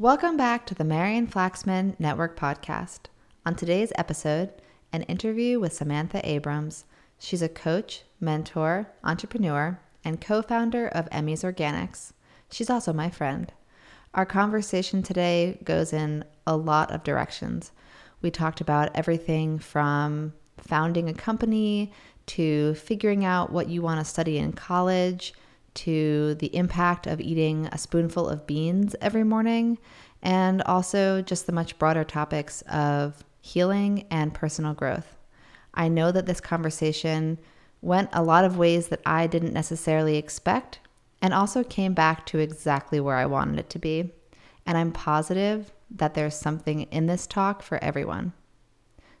Welcome back to the Marian Flaxman Network podcast. On today's episode, an interview with Samantha Abrams. She's a coach, mentor, entrepreneur, and co founder of Emmy's Organics. She's also my friend. Our conversation today goes in a lot of directions. We talked about everything from founding a company to figuring out what you want to study in college to the impact of eating a spoonful of beans every morning, and also just the much broader topics of healing and personal growth. I know that this conversation went a lot of ways that I didn't necessarily expect and also came back to exactly where I wanted it to be. And I'm positive that there's something in this talk for everyone.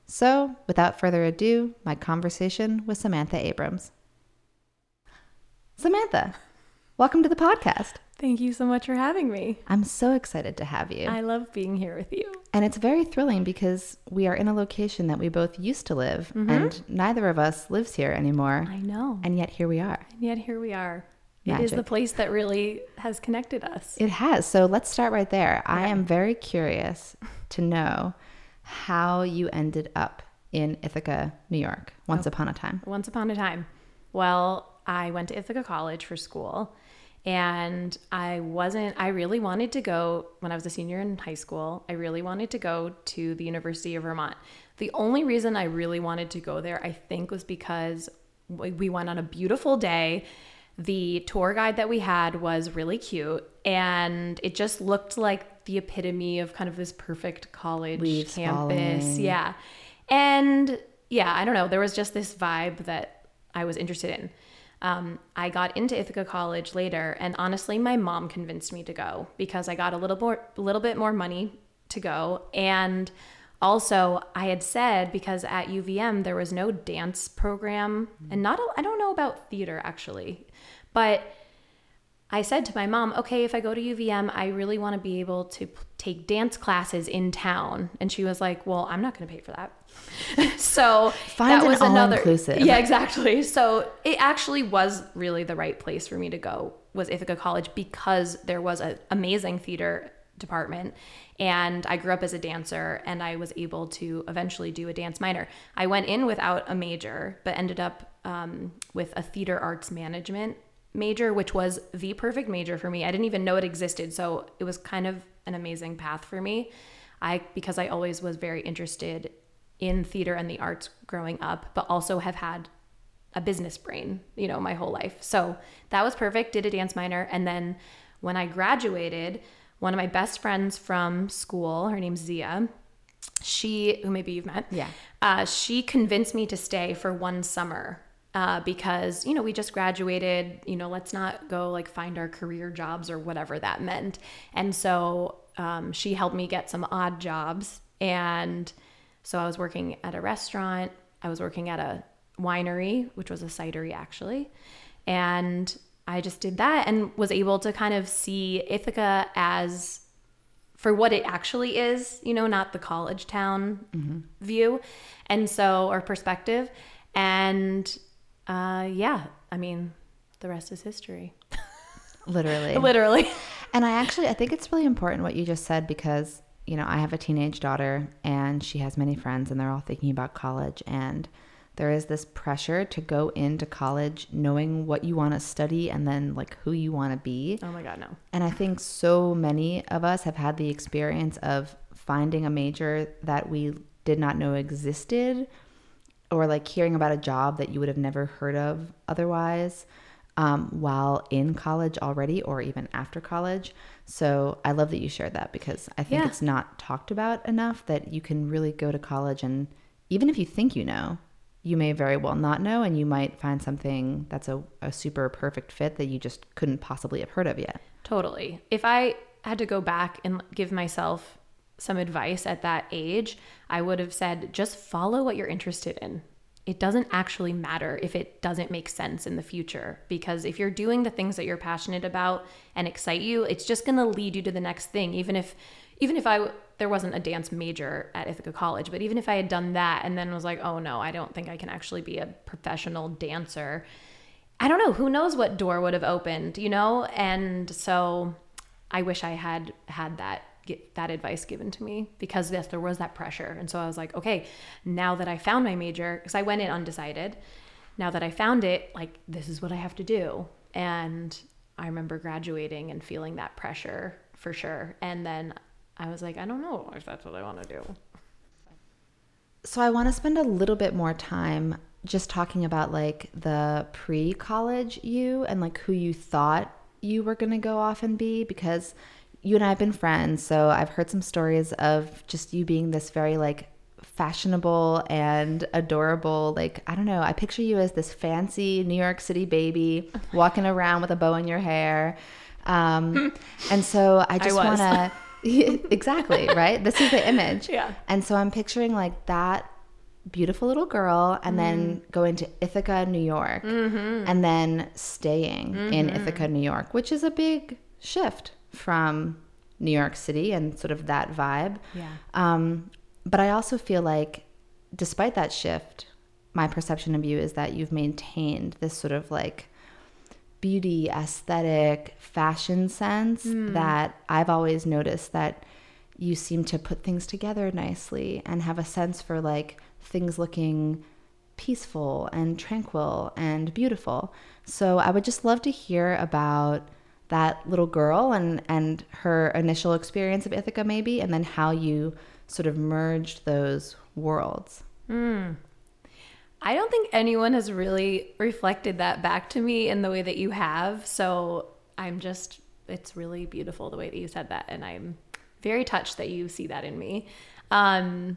So, without further ado, my conversation with Samantha Abrams. Samantha, welcome to the podcast. Thank you so much for having me. I'm so excited to have you. I love being here with you. And it's very thrilling because we are in a location that we both used to live, Mm-hmm. and neither of us lives here anymore. I know. And yet here we are. And yet here we are. Magic. It is the place that really has connected us. It has. So let's start right there. I am very curious to know how you ended up in Ithaca, New York, once upon a time. Once upon a time. Well, I went to Ithaca College for school and I wasn't, I really wanted to go when I was a senior in high school. I really wanted to go to the University of Vermont. The only reason I really wanted to go there, I think, was because we we went on a beautiful day. The tour guide that we had was really cute and it just looked like the epitome of kind of this perfect college Leaves campus. falling. Yeah. And yeah, I don't know. There was just this vibe that I was interested in. Um, I got into Ithaca College later, and honestly, my mom convinced me to go because I got a little more, a little bit more money to go, and also I had said because at UVM there was no dance program, and not a, I don't know about theater actually, but I said to my mom, okay, if I go to UVM, I really want to be able to p- take dance classes in town. And she was like, well, I'm not going to pay for that. so Find that an was another. all-inclusive. Yeah, exactly. So it actually was really the right place for me to go was Ithaca College because there was an amazing theater department and I grew up as a dancer and I was able to eventually do a dance minor. I went in without a major but ended up um, with a theater arts management major which was the perfect major for me. I didn't even know it existed so it was kind of an amazing path for me. I because I always was very interested in theater and the arts growing up but also have had a business brain, you know, my whole life. So that was perfect. Did a dance minor. And then when I graduated, one of my best friends from school, her name's Zia, she, who maybe you've met, Yeah. uh, she convinced me to stay for one summer uh, because, you know, we just graduated, you know, let's not go like find our career jobs or whatever that meant. And so um, she helped me get some odd jobs. And so I was working at a restaurant, I was working at a winery, which was a cidery actually. And I just did that and was able to kind of see Ithaca as for what it actually is, you know, not the college town view. And so, or perspective. And uh, yeah, I mean, the rest is history. Literally. Literally. And I actually I think it's really important what you just said because, you know, I have a teenage daughter and she has many friends and they're all thinking about college and there is this pressure to go into college knowing what you want to study and then like who you want to be. Oh my God, no. And I think so many of us have had the experience of finding a major that we did not know existed or like hearing about a job that you would have never heard of otherwise um, while in college already or even after college. So I love that you shared that because I think Yeah. it's not talked about enough that you can really go to college and even if you think you know, you may very well not know and you might find something that's a, a super perfect fit that you just couldn't possibly have heard of yet. Totally. If I had to go back and give myself some advice at that age, I would have said just follow what you're interested in. It doesn't actually matter if it doesn't make sense in the future because if you're doing the things that you're passionate about and excite you, it's just going to lead you to the next thing even if even if I there wasn't a dance major at Ithaca College, but even if I had done that and then was like, "Oh no, I don't think I can actually be a professional dancer." I don't know, who knows what door would have opened, you know? And so I wish I had had that get that advice given to me because yes, there was that pressure. And so I was like, okay, now that I found my major, because I went in undecided, now that I found it, like this is what I have to do. And I remember graduating and feeling that pressure for sure. And then I was like, I don't know if that's what I want to do. So I want to spend a little bit more time just talking about like the pre-college you and like who you thought you were going to go off and be because you and I have been friends, so I've heard some stories of just you being this very like fashionable and adorable. Like, I don't know, I picture you as this fancy New York City baby walking around with a bow in your hair. Um, and so I just want to. exactly, right? This is the image. Yeah. And so I'm picturing like that beautiful little girl and mm then going to Ithaca, New York, mm-hmm. and then staying mm-hmm. in Ithaca, New York, which is a big shift from New York City and sort of that vibe. Yeah. Um, but I also feel like, despite that shift, my perception of you is that you've maintained this sort of like beauty, aesthetic, fashion sense mm. that I've always noticed that you seem to put things together nicely and have a sense for like things looking peaceful and tranquil and beautiful. So I would just love to hear about that little girl and and her initial experience of Ithaca maybe and then how you sort of merged those worlds. Mm. I don't think anyone has really reflected that back to me in the way that you have. So I'm just, it's really beautiful the way that you said that. And I'm very touched that you see that in me. Um,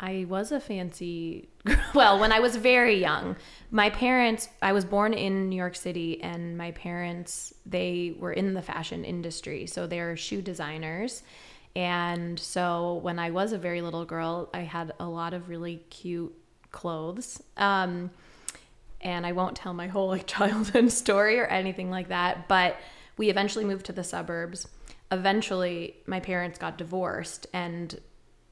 I was a fancy, well, when I was very young, my parents, I was born in New York City, and my parents, they were in the fashion industry. So they're shoe designers. And so when I was a very little girl, I had a lot of really cute clothes. Um, and I won't tell my whole like childhood story or anything like that, but we eventually moved to the suburbs. Eventually, my parents got divorced and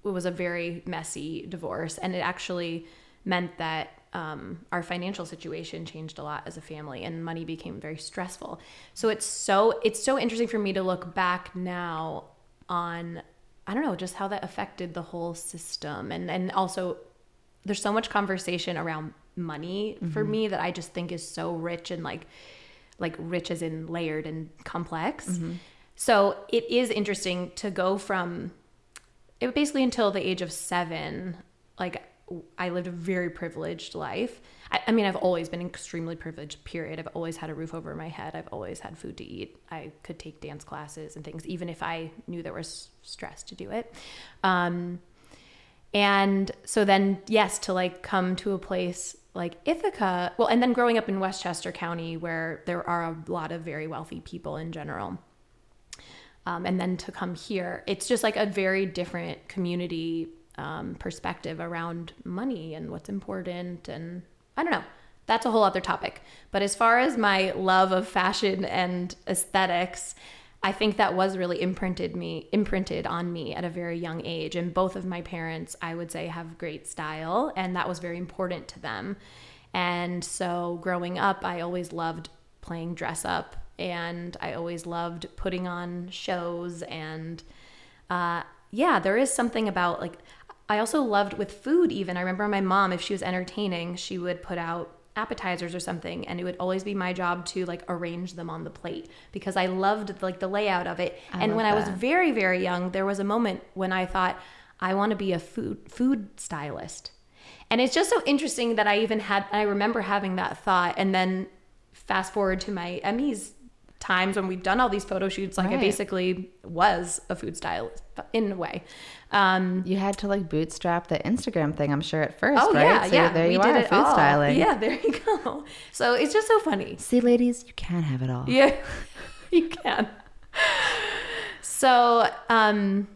it was a very messy divorce and it actually meant that um, our financial situation changed a lot as a family and money became very stressful so it's so it's so interesting for me to look back now on i don't know just how that affected the whole system and and also there's so much conversation around money mm-hmm. for me that i just think is so rich and like like rich as in layered and complex mm-hmm. so it is interesting to go from it basically until the age of seven, like I lived a very privileged life. I, I, mean, I've always been extremely privileged, period. I've always had a roof over my head. I've always had food to eat. I could take dance classes and things, even if I knew there was stress to do it. Um, and so then, yes, to like come to a place like Ithaca, well, and then growing up in Westchester County, where there are a lot of very wealthy people in general um, and then to come here. It's just like a very different community um, perspective around money and what's important and i don't know. That's a whole other topic. But as far as my love of fashion and aesthetics i think that was really imprinted me imprinted on me at a very young age. And both of my parents i would say have great style and that was very important to them. And so growing up i always loved playing dress up and I always loved putting on shows and uh, yeah, there is something about like I also loved with food even. I remember my mom if she was entertaining, she would put out appetizers or something and it would always be my job to like arrange them on the plate because I loved like the layout of it. I and when that. I was very very young, there was a moment when I thought I want to be a food food stylist. And it's just so interesting that I even had I remember having that thought and then fast forward to my Emmys times when we've done all these photo shoots, like right. I basically was a food stylist in a way. Um, you had to like bootstrap the Instagram thing, I'm sure at first. Oh right? yeah, so yeah. There you we are, food all. styling. Yeah, there you go. So it's just so funny. See, ladies, you can have it all. Yeah, you can. So, um,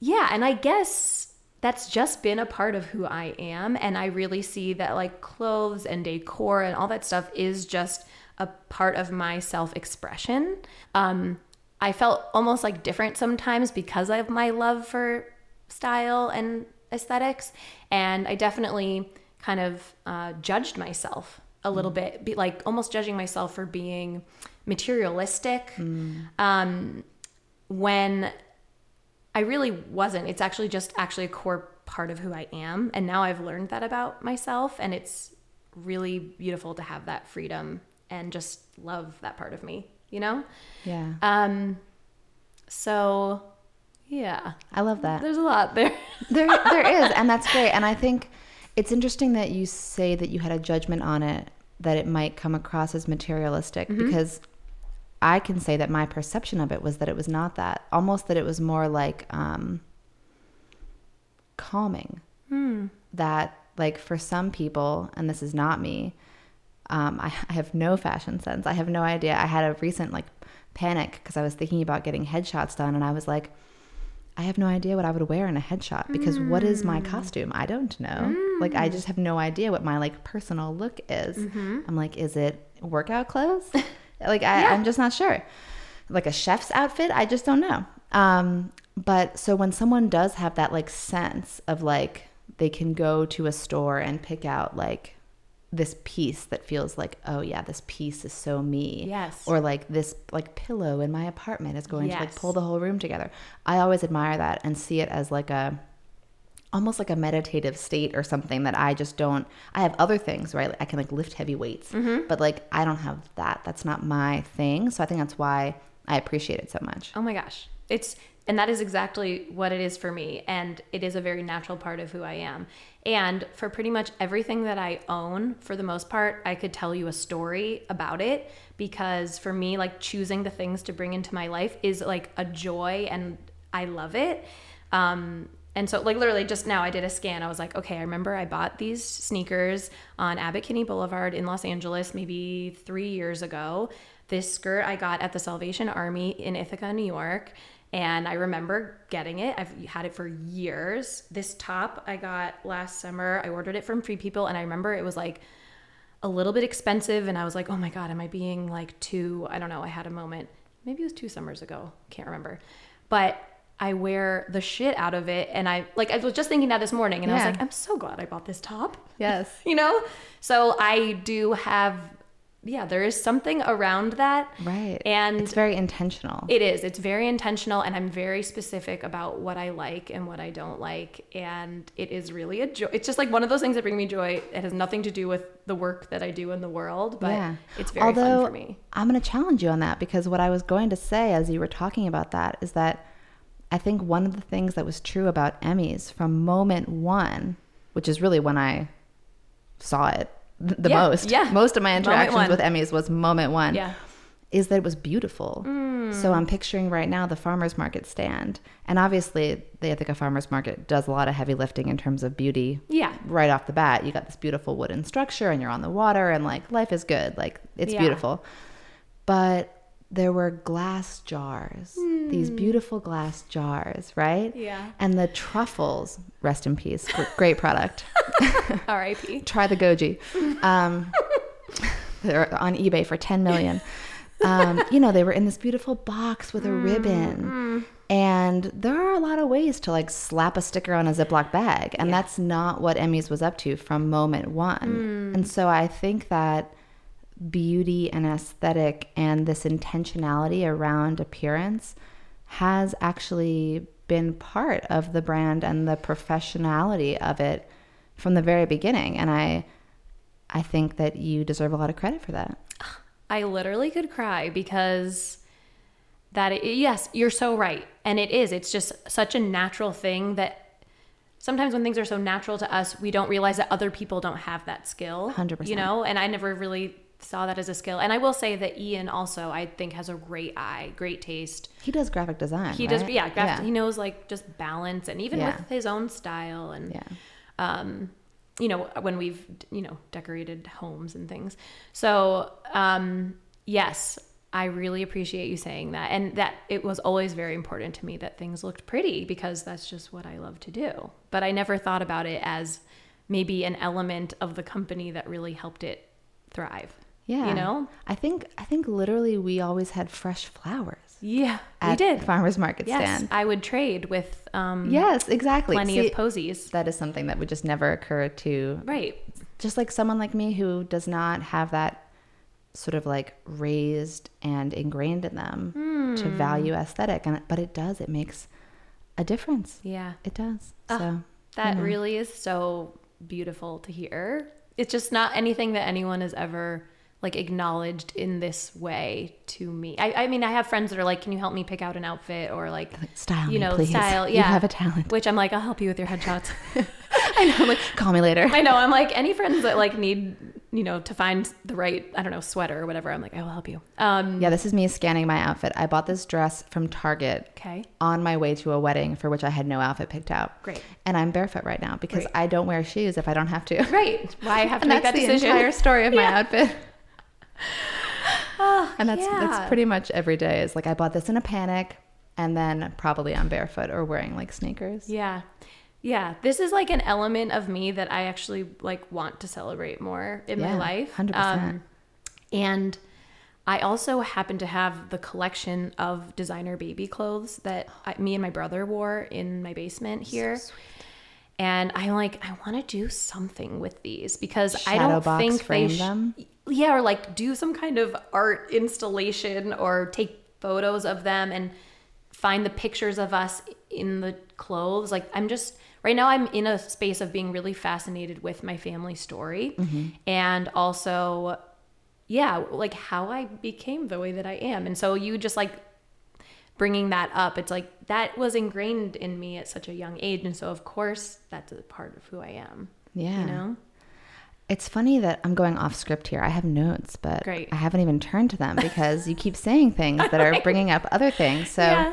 yeah, and I guess that's just been a part of who I am, and I really see that like clothes and decor and all that stuff is just a part of my self expression. Um, I felt almost like different sometimes because of my love for style and aesthetics. And I definitely kind of uh, judged myself a little mm. bit, be like almost judging myself for being materialistic. Mm. Um, when I really wasn't. It's actually just actually a core part of who I am. And now I've learned that about myself. And it's really beautiful to have that freedom and just love that part of me, you know? Yeah. Um, so yeah, I love that. there's a lot there. There, there is, and that's great. And I think it's interesting that you say that you had a judgment on it, that it might come across as materialistic, because I can say that my perception of it was that it was not that. Almost that it was more like um, calming. That, like, for some people, and this is not me, um, I, I have no fashion sense. I have no idea. I had a recent like panic because I was thinking about getting headshots done, and I was like, I have no idea what I would wear in a headshot because what is my costume? I don't know. Like I just have no idea what my like personal look is. I'm like, is it workout clothes? like I, I'm just not sure. Like a chef's outfit, I just don't know. Um, but so when someone does have that like sense of like they can go to a store and pick out like this piece that feels like oh yeah this piece is so me. Yes. or like this like pillow in my apartment is going to like pull the whole room together. I always admire that and see it as like a almost like a meditative state or something that i just don't i have other things right? I can like lift heavy weights Mm-hmm. but like i don't have that. That's not my thing. So i think that's why i appreciate it so much. Oh my gosh. It's and that is exactly what it is for me and it is a very natural part of who I am. And for pretty much everything that I own, for the most part, I could tell you a story about it because for me like choosing the things to bring into my life is like a joy and I love it. Um and so, like, literally, just now I did a scan. I was like, okay, I remember I bought these sneakers on Abbot Kinney Boulevard in Los Angeles maybe three years ago. This skirt I got at the Salvation Army in Ithaca, New York. And I remember getting it. I've had it for years. This top I got last summer. I ordered it from Free People. And I remember it was like a little bit expensive. And I was like, oh my God, am I being like too, I don't know. I had a moment. Maybe it was two summers ago. Can't remember. But I wear the shit out of it. And I like, I was just thinking that this morning and I was like, I'm so glad I bought this top. yes You know? So I do have, yeah, there is something around that. right And it's very intentional it is. It's very intentional, and I'm very specific about what I like and what I don't like. And it is really a joy. It's just like one of those things that bring me joy. It has nothing to do with the work that I do in the world, but yeah. it's very Although, fun for me. I'm going to challenge you on that because what I was going to say as you were talking about that is that I think one of the things that was true about Emmys from moment one, which is really when I saw it the Yeah, most, yeah. most of my interactions with Emmys was moment one, Yeah. is that it was beautiful. Mm. So I'm picturing right now the farmer's market stand. And obviously, the Ithaca Farmer's Market does a lot of heavy lifting in terms of beauty Yeah. right off the bat. You got this beautiful wooden structure and you're on the water and like life is good. Like it's Yeah. beautiful. But there were glass jars, these beautiful glass jars, right? Hmm. Yeah. And the truffles, rest in peace, great product. R.I.P. Try the goji. Um, they're on eBay for 10 million. Um, you know, they were in this beautiful box with a ribbon. And there are a lot of ways to like slap a sticker on a Ziploc bag. And that's not what Emmys was up to from moment one. And so I think that beauty and aesthetic and this intentionality around appearance has actually been part of the brand and the professionality of it from the very beginning. And I I think that you deserve a lot of credit for that. I literally could cry because that i yes, you're so right. And it is. It's just such a natural thing that sometimes when things are so natural to us, we don't realize that other people don't have that skill. 100%. You know, and I never really saw that as a skill. And I will say that Ian also I think has a great eye, great taste. He does graphic design. He does right? yeah, graph, he knows like just balance and even Yeah. with his own style and Yeah. um, you know, when we've, you know, decorated homes and things. So, um, yes, I really appreciate you saying that. And that it was always very important to me that things looked pretty because that's just what I love to do. But I never thought about it as maybe an element of the company that really helped it thrive. Yeah. You know? I think I think literally we always had fresh flowers Yeah, we did. farmers market Yes, stand. I would trade with um, Yes, exactly. plenty See, of posies. that is something that would just never occur to Right. just like someone like me who does not have that sort of like raised and ingrained in them to Hmm. value aesthetic and but it does it makes a difference. Yeah. It does. Ah, So That you know. really is so beautiful to hear. It's just not anything that anyone has ever like acknowledged in this way to me. I, I mean, I have friends that are like, "Can you help me pick out an outfit?" or like, style you know, style. Yeah, you have a talent. Which I'm like, I'll help you with your headshots. I know. I'm Like, call me later. I know. I'm like any friends that like need you know to find the right I don't know sweater or whatever. I'm like, I will help you. Um, Yeah, this is me scanning my outfit. I bought this dress from Target okay. on my way to a wedding for which I had no outfit picked out. Great. And I'm barefoot right now because Great. I don't wear shoes if I don't have to. Right. Why I have to And make that's that the entire story of my Yeah. outfit. Oh, And that's yeah. that's pretty much every day. Is like I bought this in a panic, and then probably I'm barefoot or wearing like sneakers. Yeah. Yeah. This is like an element of me that I actually like want to celebrate more in my life. 100%. Um, and I also happen to have the collection of designer baby clothes that I, me and my brother wore in my basement here. and I'm like, I want to do something with these because I don't think they sh- them? Yeah, or like do some kind of art installation or take photos of them and find the pictures of us in the clothes. Like I'm just right now I'm in a space of being really fascinated with my family story mm-hmm. and also yeah, like how I became the way that I am. And so you just like bringing that up, it's like that was ingrained in me at such a young age and so of course that's a part of who I am. Yeah. You know? It's funny that I'm going off script here. I have notes, but Great. I haven't even turned to them because you keep saying things that are bringing up other things. So Yeah.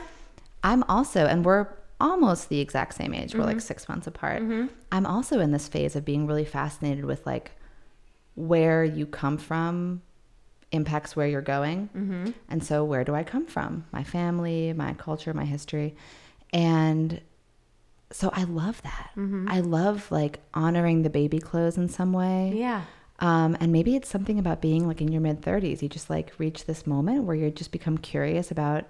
I'm also, and we're almost the exact same age. We're Mm-hmm. like six months apart. I'm also in this phase of being really fascinated with like where you come from impacts where you're going. Mm-hmm. And so, where do I come from? My family, my culture, my history. And so, I love that. Mm-hmm. I love like honoring the baby clothes in some way. Yeah. Um, and maybe it's something about being like in your mid 30s. You just like reach this moment where you just become curious about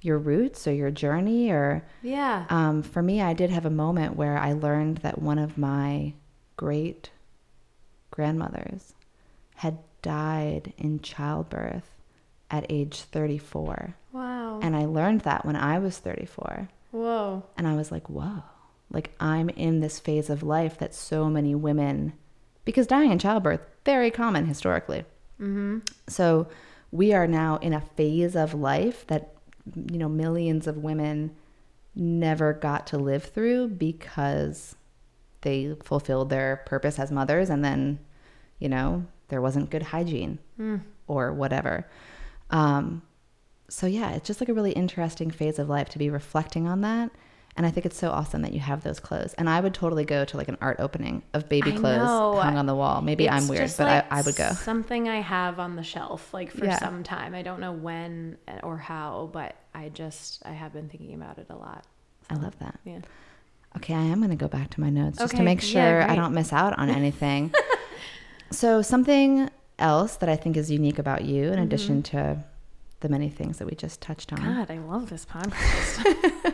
your roots or your journey. Or Yeah. um, for me, I did have a moment where I learned that one of my great grandmothers had died in childbirth at age 34. Wow. And I learned that when I was 34. Whoa. And I was like, whoa, like I'm in this phase of life that so many women, because dying in childbirth, very common historically. Mm-hmm. So we are now in a phase of life that, you know, millions of women never got to live through because they fulfilled their purpose as mothers and then, you know, there wasn't good hygiene or whatever. Um, so yeah, it's just like a really interesting phase of life to be reflecting on that. And I think it's so awesome that you have those clothes. And I would totally go to like an art opening of baby clothes hung on the wall. Maybe I'm weird, but like I, I would go. Something I have on the shelf, like for Yeah. some time. I don't know when or how, but I just I have been thinking about it a lot. I love that. Yeah. Okay, I am going to go back to my notes just to Okay, make yeah, sure I don't miss out on anything. so, something else that I think is unique about you, Mm-hmm. in addition to the many things that we just touched on. God, I love this podcast.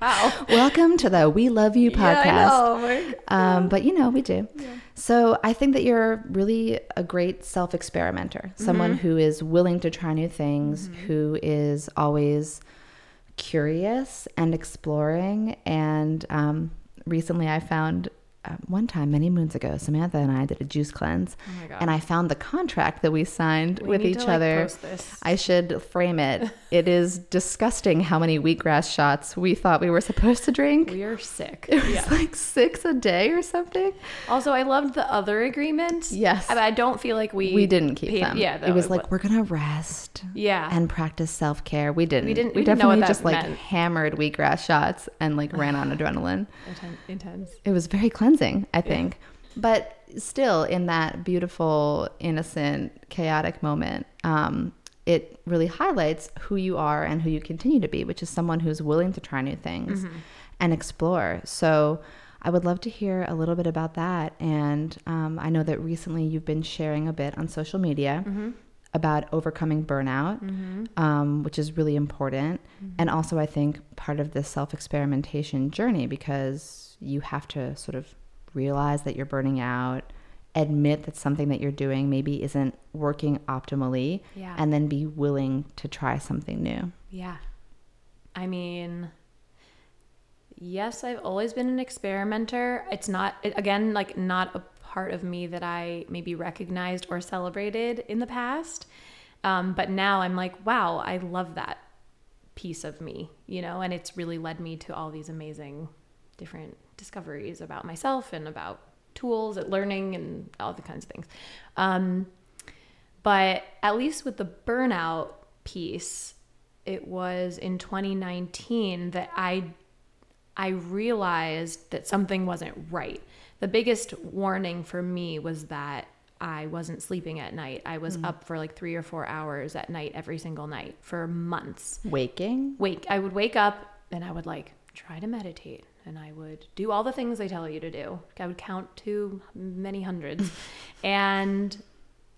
wow. Welcome to the We Love You podcast. Yeah, I know. Like, Um, but you know, we do. So I think that you're really a great self experimenter, someone Mm-hmm. who is willing to try new things, who is always curious and exploring. And um, recently I found uh, one time, many moons ago, Samantha and I did a juice cleanse. Oh. And I found the contract that we signed We with each to, like, other. this. I should frame it. it is disgusting how many wheatgrass shots we thought we were supposed to drink. we are sick. It was Yeah. like six a day or something. Also, I loved the other agreements. Yes. I, I don't feel like we We didn't keep paid- them. Yeah, it was that like we're gonna rest yeah. and practice self care. We didn't. We didn't- We, we didn't definitely just like hammered wheatgrass shots and like ran on adrenaline. Intense. It was very cleansing, I think. But still, in that beautiful, innocent, chaotic moment, um, it really highlights who you are and who you continue to be, which is someone who's willing to try new things and explore. So, I would love to hear a little bit about that. And um, I know that recently you've been sharing a bit on social media about overcoming burnout, um, which is really important. And also, I think part of this self experimentation journey because you have to sort of realize that you're burning out, admit that something that you're doing maybe isn't working optimally, Yeah. and then be willing to try something new. Yeah. I mean, yes, I've always been an experimenter. It's not, it, again, like not a part of me that I maybe recognized or celebrated in the past. Um, but now I'm like, wow, I love that piece of me, you know, and it's really led me to all these amazing different discoveries about myself and about tools at learning and all the kinds of things. Um, but at least with the burnout piece, it was in 2019 that I I realized that something wasn't right. The biggest warning for me was that I wasn't sleeping at night. I was mm. up for like 3 or 4 hours at night every single night for months. Waking? Wake. I would wake up and I would like try to meditate and I would do all the things they tell you to do. I would count to many hundreds. And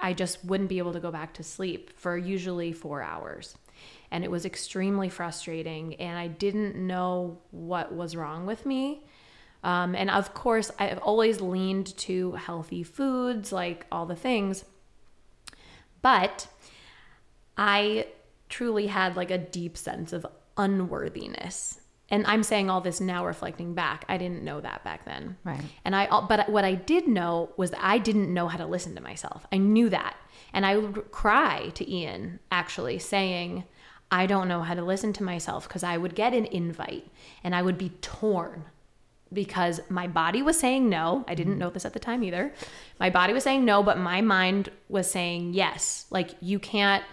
I just wouldn't be able to go back to sleep for usually 4 hours. And it was extremely frustrating and i didn't know what was wrong with me. Um, and of course i've always leaned to healthy foods like all the things. But i truly had like a deep sense of unworthiness and i'm saying all this now reflecting back i didn't know that back then right and i but what i did know was that i didn't know how to listen to myself i knew that and i would cry to ian actually saying I don't know how to listen to myself because I would get an invite and I would be torn because my body was saying no. I didn't know this at the time either. My body was saying no, but my mind was saying yes. Like you can't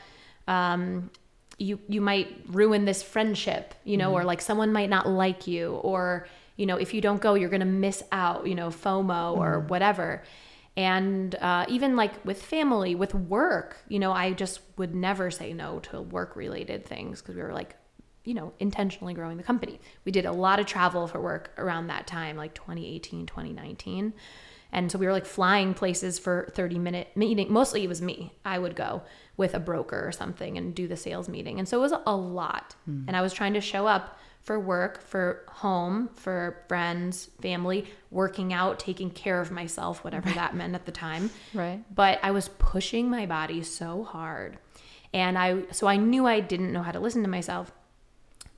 um you you might ruin this friendship, you know, mm-hmm. or like someone might not like you or you know, if you don't go, you're to miss out, you know, FOMO mm-hmm. or whatever. And uh, even like with family with work you know i just would never say no to work related things because we were like you know intentionally growing the company. We did a lot of travel for work around that time like 2018 2019 and so we were like flying places for 30 minute meeting mostly it was me. I would go with a broker or something and do the sales meeting and so it was a lot mm. and i was trying to show up for work, for home, for friends, family, working out, taking care of myself, whatever that meant at the time. Right. But I was pushing my body so hard. And I so I knew I didn't know how to listen to myself.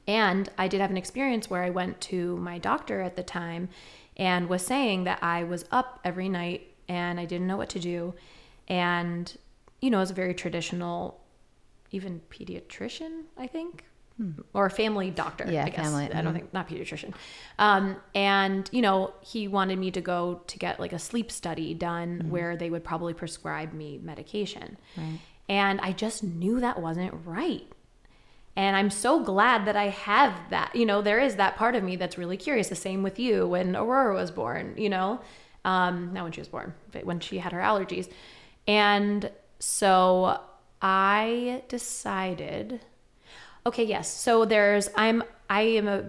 And I did have an experience where I went to my doctor at the time and was saying that I was up every night and I didn't know what to do. And, you know, was a very traditional, even pediatrician, I think, Hmm. or family doctor. Yeah, I guess. family. I don't mm-hmm. think not pediatrician. Um, and you know, he wanted me to go to get like a sleep study done mm-hmm. where they would probably prescribe me medication. Right. And I just knew that wasn't right. And I'm so glad that I have that. You know, there is that part of me that's really curious. The same with you when Aurora was born. You know, um, not when she was born, but when she had her allergies. And so I decided Okay, yes. So there's I'm I am a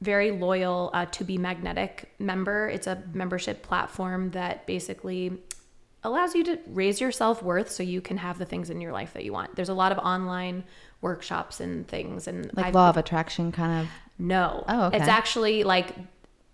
very loyal uh, to be magnetic member. It's a membership platform that basically allows you to raise your self worth so you can have the things in your life that you want. There's a lot of online workshops and things and like I've, law of attraction kind of. No. Oh, okay. It's actually like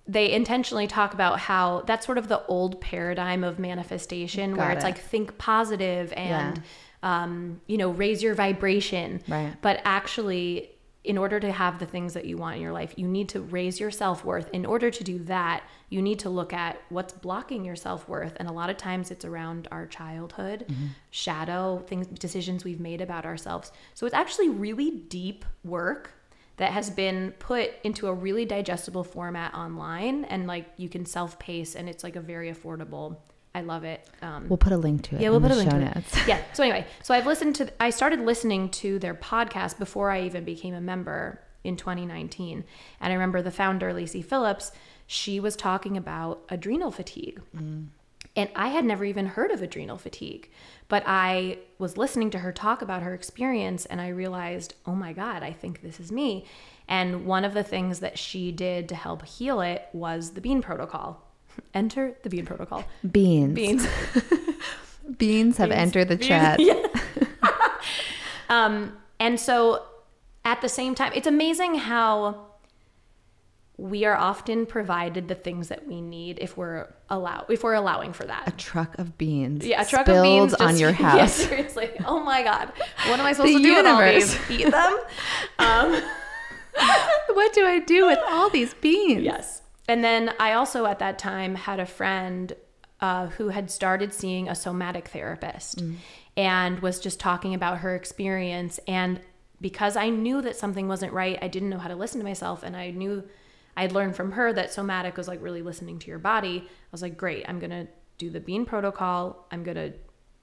they intentionally talk about how that's sort of the old paradigm of manifestation Got where it's it. like think positive and yeah um, you know, raise your vibration. Right. But actually, in order to have the things that you want in your life, you need to raise your self worth. In order to do that, you need to look at what's blocking your self worth. And a lot of times it's around our childhood, mm-hmm. shadow, things, decisions we've made about ourselves. So it's actually really deep work that has been put into a really digestible format online. And like you can self pace, and it's like a very affordable I love it. Um, we'll put a link to it. Yeah, we'll put a link to notes. it. Yeah. So anyway, so I've listened to. I started listening to their podcast before I even became a member in 2019, and I remember the founder, Lacy Phillips. She was talking about adrenal fatigue. Mm. And I had never even heard of adrenal fatigue, but I was listening to her talk about her experience and I realized, oh my God, I think this is me. And one of the things that she did to help heal it was the bean protocol. Enter the bean protocol. Beans. Beans. beans have beans. entered the beans. chat. Yeah. um, and so at the same time, it's amazing how we are often provided the things that we need if we're allow if we're allowing for that. A truck of beans. Yeah, a truck of beans just, on your house. Yeah, seriously. Oh my god. What am I supposed the to do universe. with all these? Eat them? Um, what do I do with all these beans? Yes. And then I also at that time had a friend uh, who had started seeing a somatic therapist and was just talking about her experience. And because I knew that something wasn't right, I didn't know how to listen to myself. And I knew I had learned from her that somatic was like really listening to your body. I was like, great, I'm going to do the bean protocol. I'm going to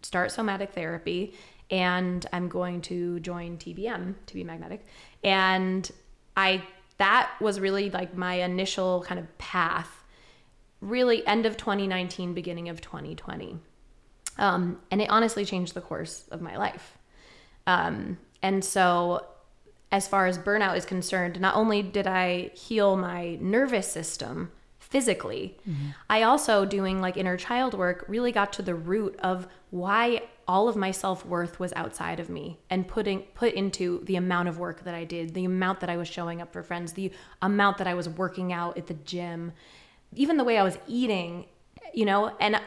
start somatic therapy and I'm going to join TBM to be magnetic. And I that was really like my initial kind of path, really end of 2019, beginning of 2020. Um, and it honestly changed the course of my life. Um, and so, as far as burnout is concerned, not only did I heal my nervous system physically, mm-hmm. I also, doing like inner child work, really got to the root of why all of my self-worth was outside of me and putting put into the amount of work that I did, the amount that I was showing up for friends, the amount that I was working out at the gym, even the way I was eating, you know, and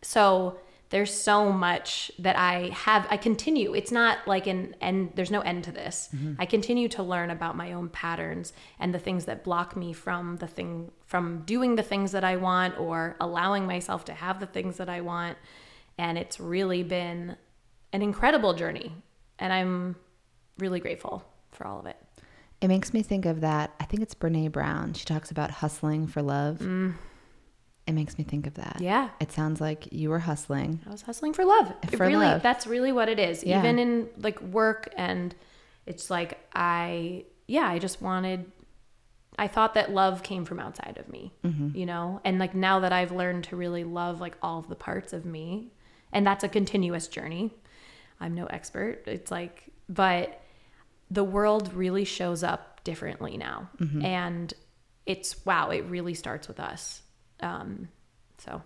so there's so much that I have I continue. It's not like an end there's no end to this. Mm-hmm. I continue to learn about my own patterns and the things that block me from the thing from doing the things that I want or allowing myself to have the things that I want. And it's really been an incredible journey. And I'm really grateful for all of it. It makes me think of that. I think it's Brene Brown. She talks about hustling for love. Mm. It makes me think of that. Yeah. It sounds like you were hustling. I was hustling for love. For really, love. that's really what it is. Yeah. Even in like work and it's like I yeah, I just wanted I thought that love came from outside of me, Mm-hmm. you know? And like now that I've learned to really love like all of the parts of me, and that's a continuous journey. I'm no expert. It's like but the world really shows up differently now. Mm-hmm. And it's wow, it really starts with us. Um so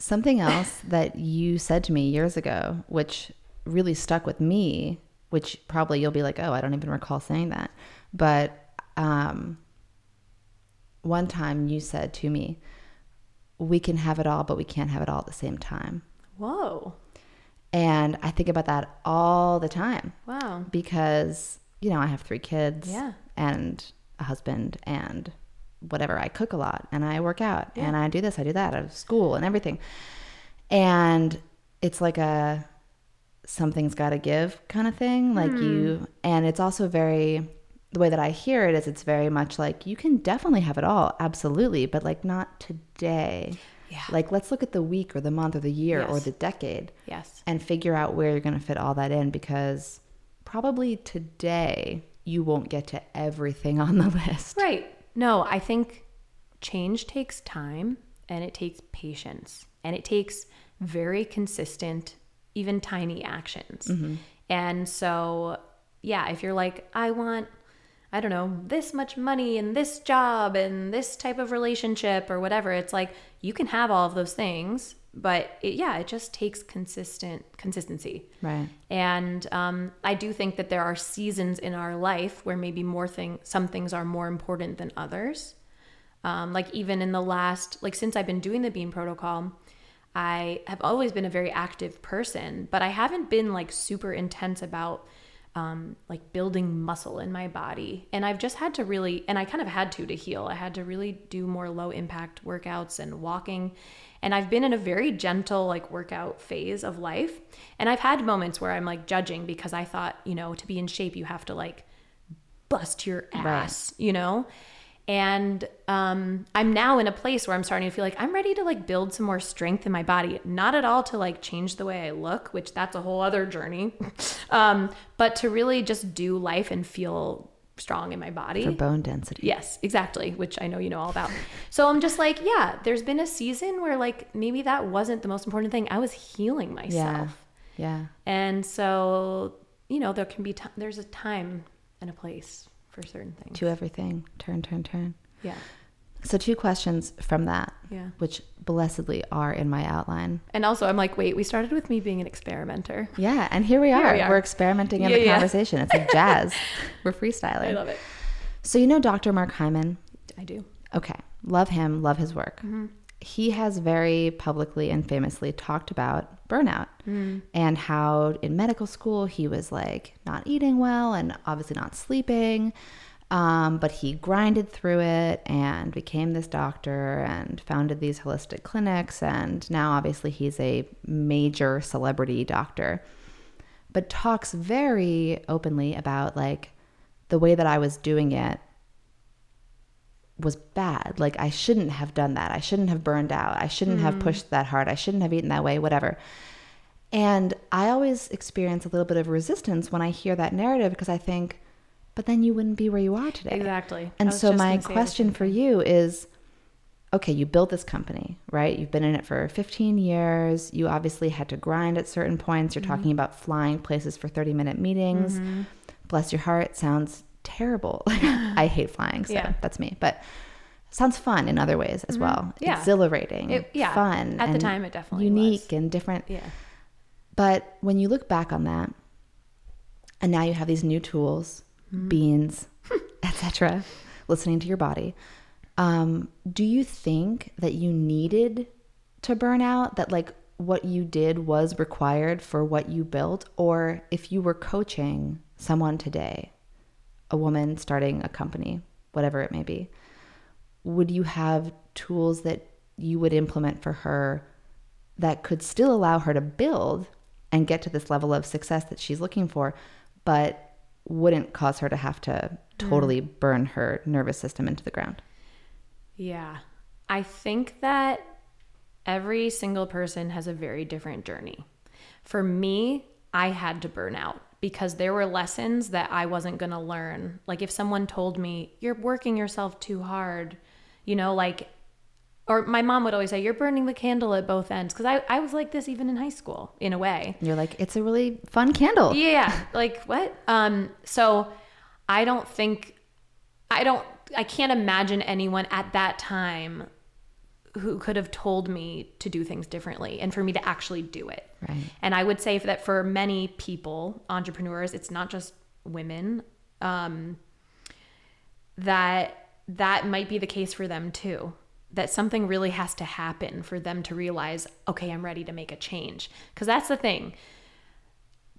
Something else that you said to me years ago, which really stuck with me, which probably you'll be like, oh, I don't even recall saying that. But um, one time you said to me, we can have it all, but we can't have it all at the same time. whoa. And I think about that all the time Wow. because, you know, I have three kids Yeah. and a husband and whatever. I cook a lot and I work out and I do this, I do that, I have school and everything. And it's like a something's got to give kind of thing. Like you, hmm. and it's also very, the way that I hear it is it's very much like you can definitely have it all, absolutely, but like not today. Yeah. Like let's look at the week or the month or the year or the decade Yes. and figure out where you're going to fit all that in because probably today you won't get to everything on the list. Right. No, I think change takes time and it takes patience and it takes very consistent, even tiny actions. Mm-hmm. And so, yeah, if you're like, I want, I don't know, this much money and this job and this type of relationship or whatever, it's like you can have all of those things, but it, yeah, it just takes consistent consistency. Right. And um, I do think that there are seasons in our life where maybe more thing, some things are more important than others. Um, like even in the last, like since I've been doing the Bean Protocol, I have always been a very active person, but I haven't been like super intense about um, like building muscle in my body. And I've just had to really, and I kind of had to to heal. I had to really do more low impact workouts and walking. And I've been in a very gentle like workout phase of life. And I've had moments where I'm like judging because I thought, you know, to be in shape, you have to like bust your ass, you know? And um, I'm now in a place where I'm starting to feel like I'm ready to like build some more strength in my body. Not at all to like change the way I look, which that's a whole other journey, um, but to really just do life and feel strong in my body. For bone density. Yes, exactly, which I know you know all about. So I'm just like, yeah, there's been a season where like maybe that wasn't the most important thing. I was healing myself. Yeah. yeah. And so, you know, there can be t- there's a time and a place for certain things. To everything. Turn, turn, turn. Yeah. So, two questions from that, Yeah. which blessedly are in my outline. And also I'm like, wait, we started with me being an experimenter. Yeah. And here we are. we are. We're experimenting in Yeah, the yeah. conversation. It's like jazz. We're freestyling. I love it. So, you know Dr. Mark Hyman? I do. Okay. Love him. Love his work. Mm-hmm. he has very publicly and famously talked about burnout and how in medical school he was like not eating well and obviously not sleeping. Um, but he grinded through it and became this doctor and founded these holistic clinics. And now, obviously, he's a major celebrity doctor, but talks very openly about like the way that I was doing it was bad. Like, I shouldn't have done that. I shouldn't have burned out. I shouldn't have pushed that hard. I shouldn't have eaten that way, whatever. And I always experience a little bit of resistance when I hear that narrative because I think, but then you wouldn't be where you are today. Exactly. And so my gonna say the question for you is okay, you built this company, right? You've been in it for 15 years. You obviously had to grind at certain points. Mm-hmm. You're talking about flying places for 30 minute meetings. Bless your heart, sounds terrible. I hate flying, so Yeah. Mm-hmm. that's me. But sounds fun in other ways as well. Yeah. Exhilarating, It- yeah. fun. At the time, it definitely unique was. and different. Yeah. But when you look back on that, and now you have these new tools, beans, etc., listening to your body, um, do you think that you needed to burn out? That like what you did was required for what you built, or if you were coaching someone today, a woman starting a company, whatever it may be, would you have tools that you would implement for her that could still allow her to build and get to this level of success that she's looking for, but wouldn't cause her to have to totally mm. burn her nervous system into the ground? Yeah. I think that every single person has a very different journey. For me, I had to burn out because there were lessons that I wasn't going to learn. Like if someone told me, you're working yourself too hard, you know, like, or my mom would always say, you're burning the candle at both ends. Cause I, I was like this even in high school in a way. You're like, it's a really fun candle. Yeah, like what? Um, so I don't think I don't I can't imagine anyone at that time who could have told me to do things differently and for me to actually do it. Right. And I would say that for many people, entrepreneurs, it's not just women, um, that that might be the case for them too. That something really has to happen for them to realize, okay, I'm ready to make a change. Because that's the thing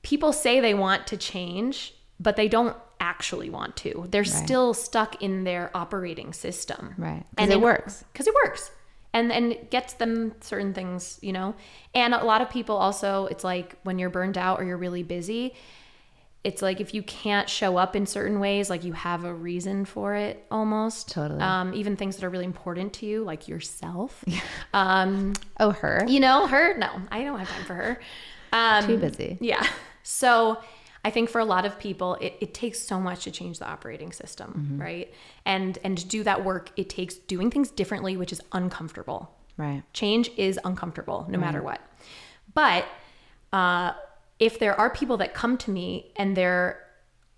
people say they want to change, but they don't actually want to. They're still stuck in their operating system. Right. 'Cause it works. Because it works. And and it gets them certain things, you know. And a lot of people also, it's like when you're burned out or you're really busy, it's like if you can't show up in certain ways, like you have a reason for it almost. Totally. Um, even things that are really important to you, like yourself. um, Oh, her. you know, her, no, I don't have time for her. Um, Too busy. yeah. So I think for a lot of people, it, it takes so much to change the operating system, right? And and to do that work, it takes doing things differently, which is uncomfortable. Right. Change is uncomfortable, no matter what. But uh, if there are people that come to me and they're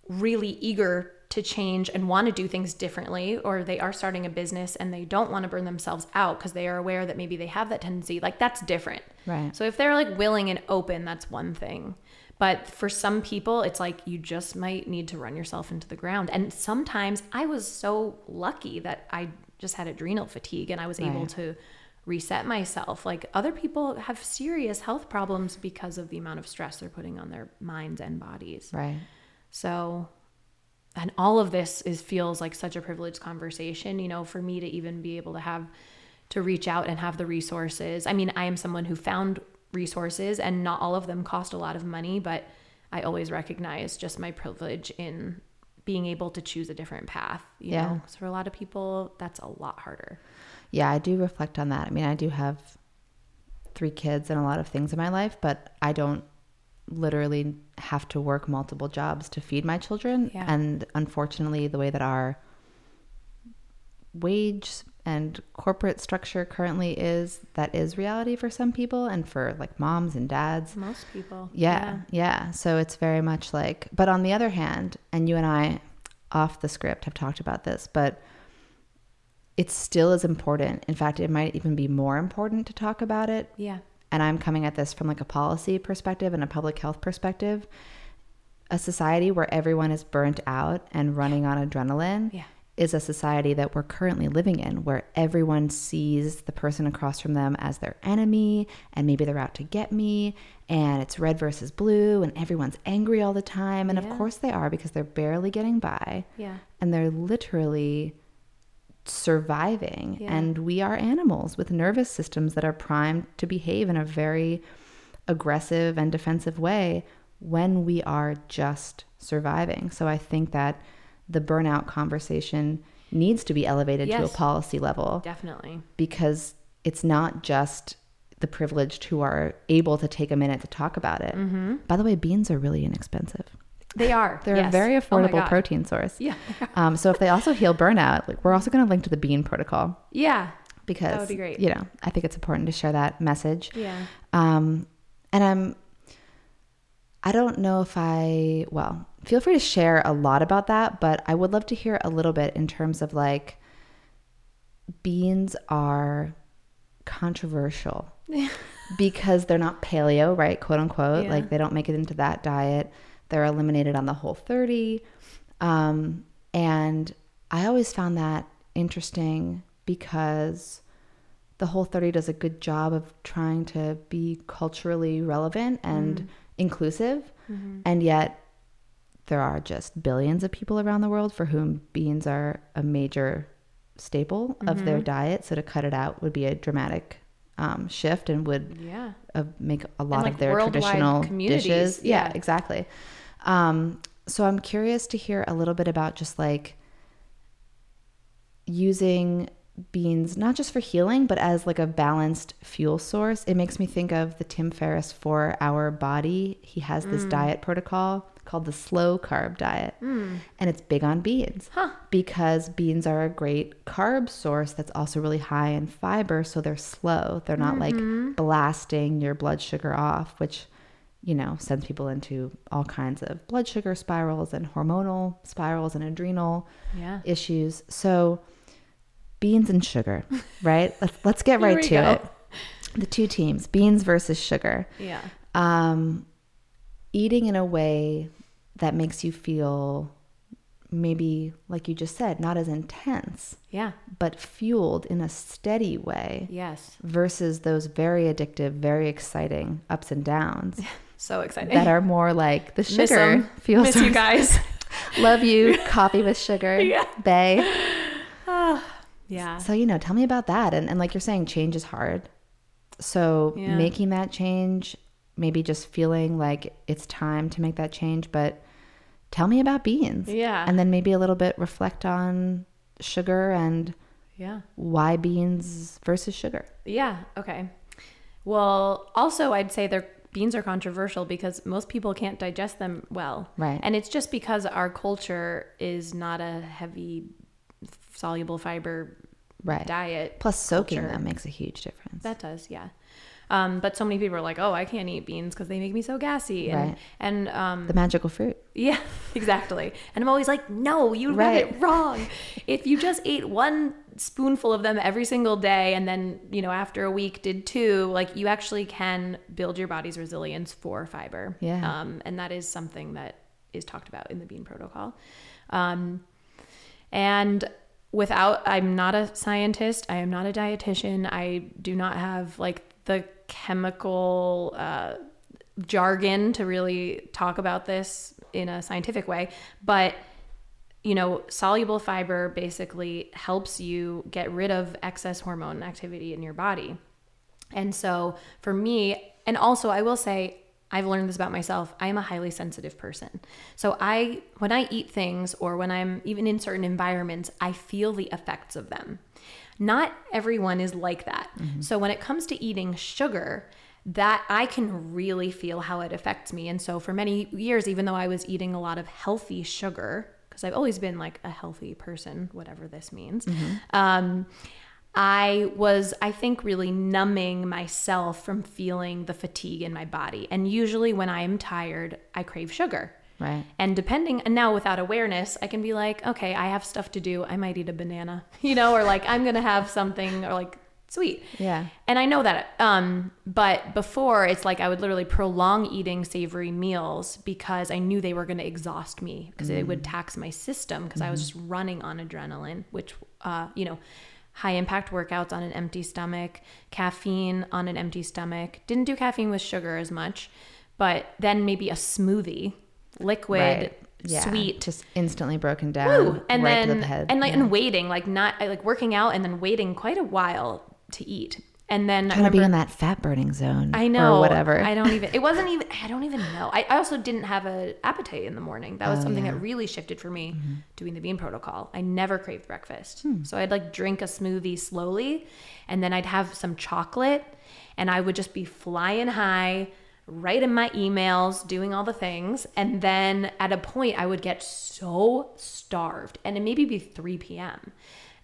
really eager to change and want to do things differently, or they are starting a business and they don't want to burn themselves out because they are aware that maybe they have that tendency, like that's different. Right. So if they're like willing and open, that's one thing. But for some people, it's like you just might need to run yourself into the ground. And sometimes I was so lucky that I just had adrenal fatigue and I was able to reset myself. Like other people have serious health problems because of the amount of stress they're putting on their minds and bodies. Right. So, and all of this is feels like such a privileged conversation, you know, for me to even be able to have to reach out and have the resources. I mean, I am someone who found resources and not all of them cost a lot of money, but I always recognize just my privilege in being able to choose a different path, you Yeah. know. 'Cause for a lot of people, that's a lot harder. Yeah, I do reflect on that. I mean, I do have three kids and a lot of things in my life, but I don't literally have to work multiple jobs to feed my children. Yeah. And unfortunately, the way that our wage and corporate structure currently is, that is reality for some people and for like moms and dads. Most people. Yeah, yeah. So it's very much like, but on the other hand, and you and I off the script have talked about this, but it's still as important. In fact, it might even be more important to talk about it. Yeah. And I'm coming at this from like a policy perspective and a public health perspective. A society where everyone is burnt out and running on adrenaline Yeah. is a society that we're currently living in where everyone sees the person across from them as their enemy and maybe they're out to get me and it's red versus blue and everyone's angry all the time and Yeah. of course they are because they're barely getting by Yeah. and they're literally surviving. Yeah. and we are animals with nervous systems that are primed to behave in a very aggressive and defensive way when we are just surviving. So i think that the burnout conversation needs to be elevated to a policy level Definitely. because it's not just the privileged who are able to take a minute to talk about it. Mm-hmm. By the way beans are really inexpensive They are. they're yes. a very Oh affordable God. protein source Yeah. um, so if they also heal burnout, like we're also going to link to the Bean Protocol Yeah. because would be great. You know, I think it's important to share that message. Yeah. Um, and I'm, I don't know if I, well, feel free to share a lot about that, but I would love to hear a little bit in terms of like, beans are controversial because they're not paleo, right? Quote unquote. Yeah. Like they don't make it into that diet. They're eliminated on the Whole30. Um, and I always found that interesting because the Whole30 does a good job of trying to be culturally relevant and inclusive. And yet there are just billions of people around the world for whom beans are a major staple of their diet. So to cut it out would be a dramatic um, shift and would Yeah. uh, make a lot like, of their traditional dishes. Yeah, yeah. exactly. Um, so I'm curious to hear a little bit about just like using beans not just for healing but as like a balanced fuel source it makes me think of the tim ferriss 4-Hour Body he has Mm. this diet protocol called the slow carb diet and it's big on beans Huh. because beans are a great carb source that's also really high in fiber so they're slow they're not Mm-hmm. like blasting your blood sugar off which you know sends people into all kinds of blood sugar spirals and hormonal spirals and adrenal Yeah. issues so beans and sugar right let's, let's get right to go. it the two teams beans versus sugar Yeah. um, eating in a way that makes you feel maybe like you just said not as intense Yeah. but fueled in a steady way Yes. versus those very addictive very exciting ups and downs So exciting. that are more like the Miss feels. Miss you guys. love you coffee with sugar Yeah. bay ah, Yeah. so you know tell me about that and, and like you're saying change is hard so Yeah. making that change maybe just feeling like it's time to make that change but tell me about beans Yeah. and then maybe a little bit reflect on sugar and yeah. why beans versus sugar Yeah. Okay. Well, also, I'd say their beans are controversial because most people can't digest them well. Right. And it's just because our culture is not a heavy soluble fiber right diet. plus soaking culture. them makes a huge difference That does, yeah. Um, but so many people are like, "Oh, I can't eat beans because they make me so gassy," and Right. and um, the magical fruit yeah, exactly. And I'm always like, "No, you Right. have it wrong. if you just ate one spoonful of them every single day, and then you know after a week did two, like you actually can build your body's resilience for fiber. Yeah. um, and that is something that is talked about in the Bean Protocol. Um, and without, I'm not a scientist. I am not a dietitian. I do not have like the chemical uh, jargon to really talk about this in a scientific way. But, you know, soluble fiber basically helps you get rid of excess hormone activity in your body. And so for me, and also I will say, I've learned this about myself. I am a highly sensitive person. So I when I eat things or when I'm even in certain environments, I feel the effects of them. Not everyone is like that. So when it comes to eating sugar, that I can really feel how it affects me. And so for many years even though I was eating a lot of healthy sugar, because I've always been like a healthy person, whatever this means. Um I was, I think, really numbing myself from feeling the fatigue in my body. And usually, when I am tired, I crave sugar. Right And depending, and now without awareness, I can be like, okay, I have stuff to do. I might eat a banana, you know, or like I'm going to have something, or like sweet. Yeah. And I know that. Um, but before, it's like I would literally prolong eating savory meals because I knew they were going to exhaust me because it would tax my system because I was just running on adrenaline, which, uh, you know, high impact workouts on an empty stomach, caffeine on an empty stomach. Didn't do caffeine with sugar as much, but then maybe a smoothie, liquid, Right. Yeah. sweet. Just instantly broken down. Woo! and right then the head. and like yeah. and waiting like not like working out and then waiting quite a while to eat and then trying to be remember in that fat burning zone. I know Or whatever. I don't even it wasn't even I don't even know I, I also didn't have an appetite in the morning that was Oh, something yeah. Mm-hmm. that really shifted for me doing the bean protocol I never craved breakfast Hmm. so I'd like drink a smoothie slowly and then I'd have some chocolate and I would just be flying high writing my emails, doing all the things. And then at a point, I would get so starved, and it maybe be 3 p.m.,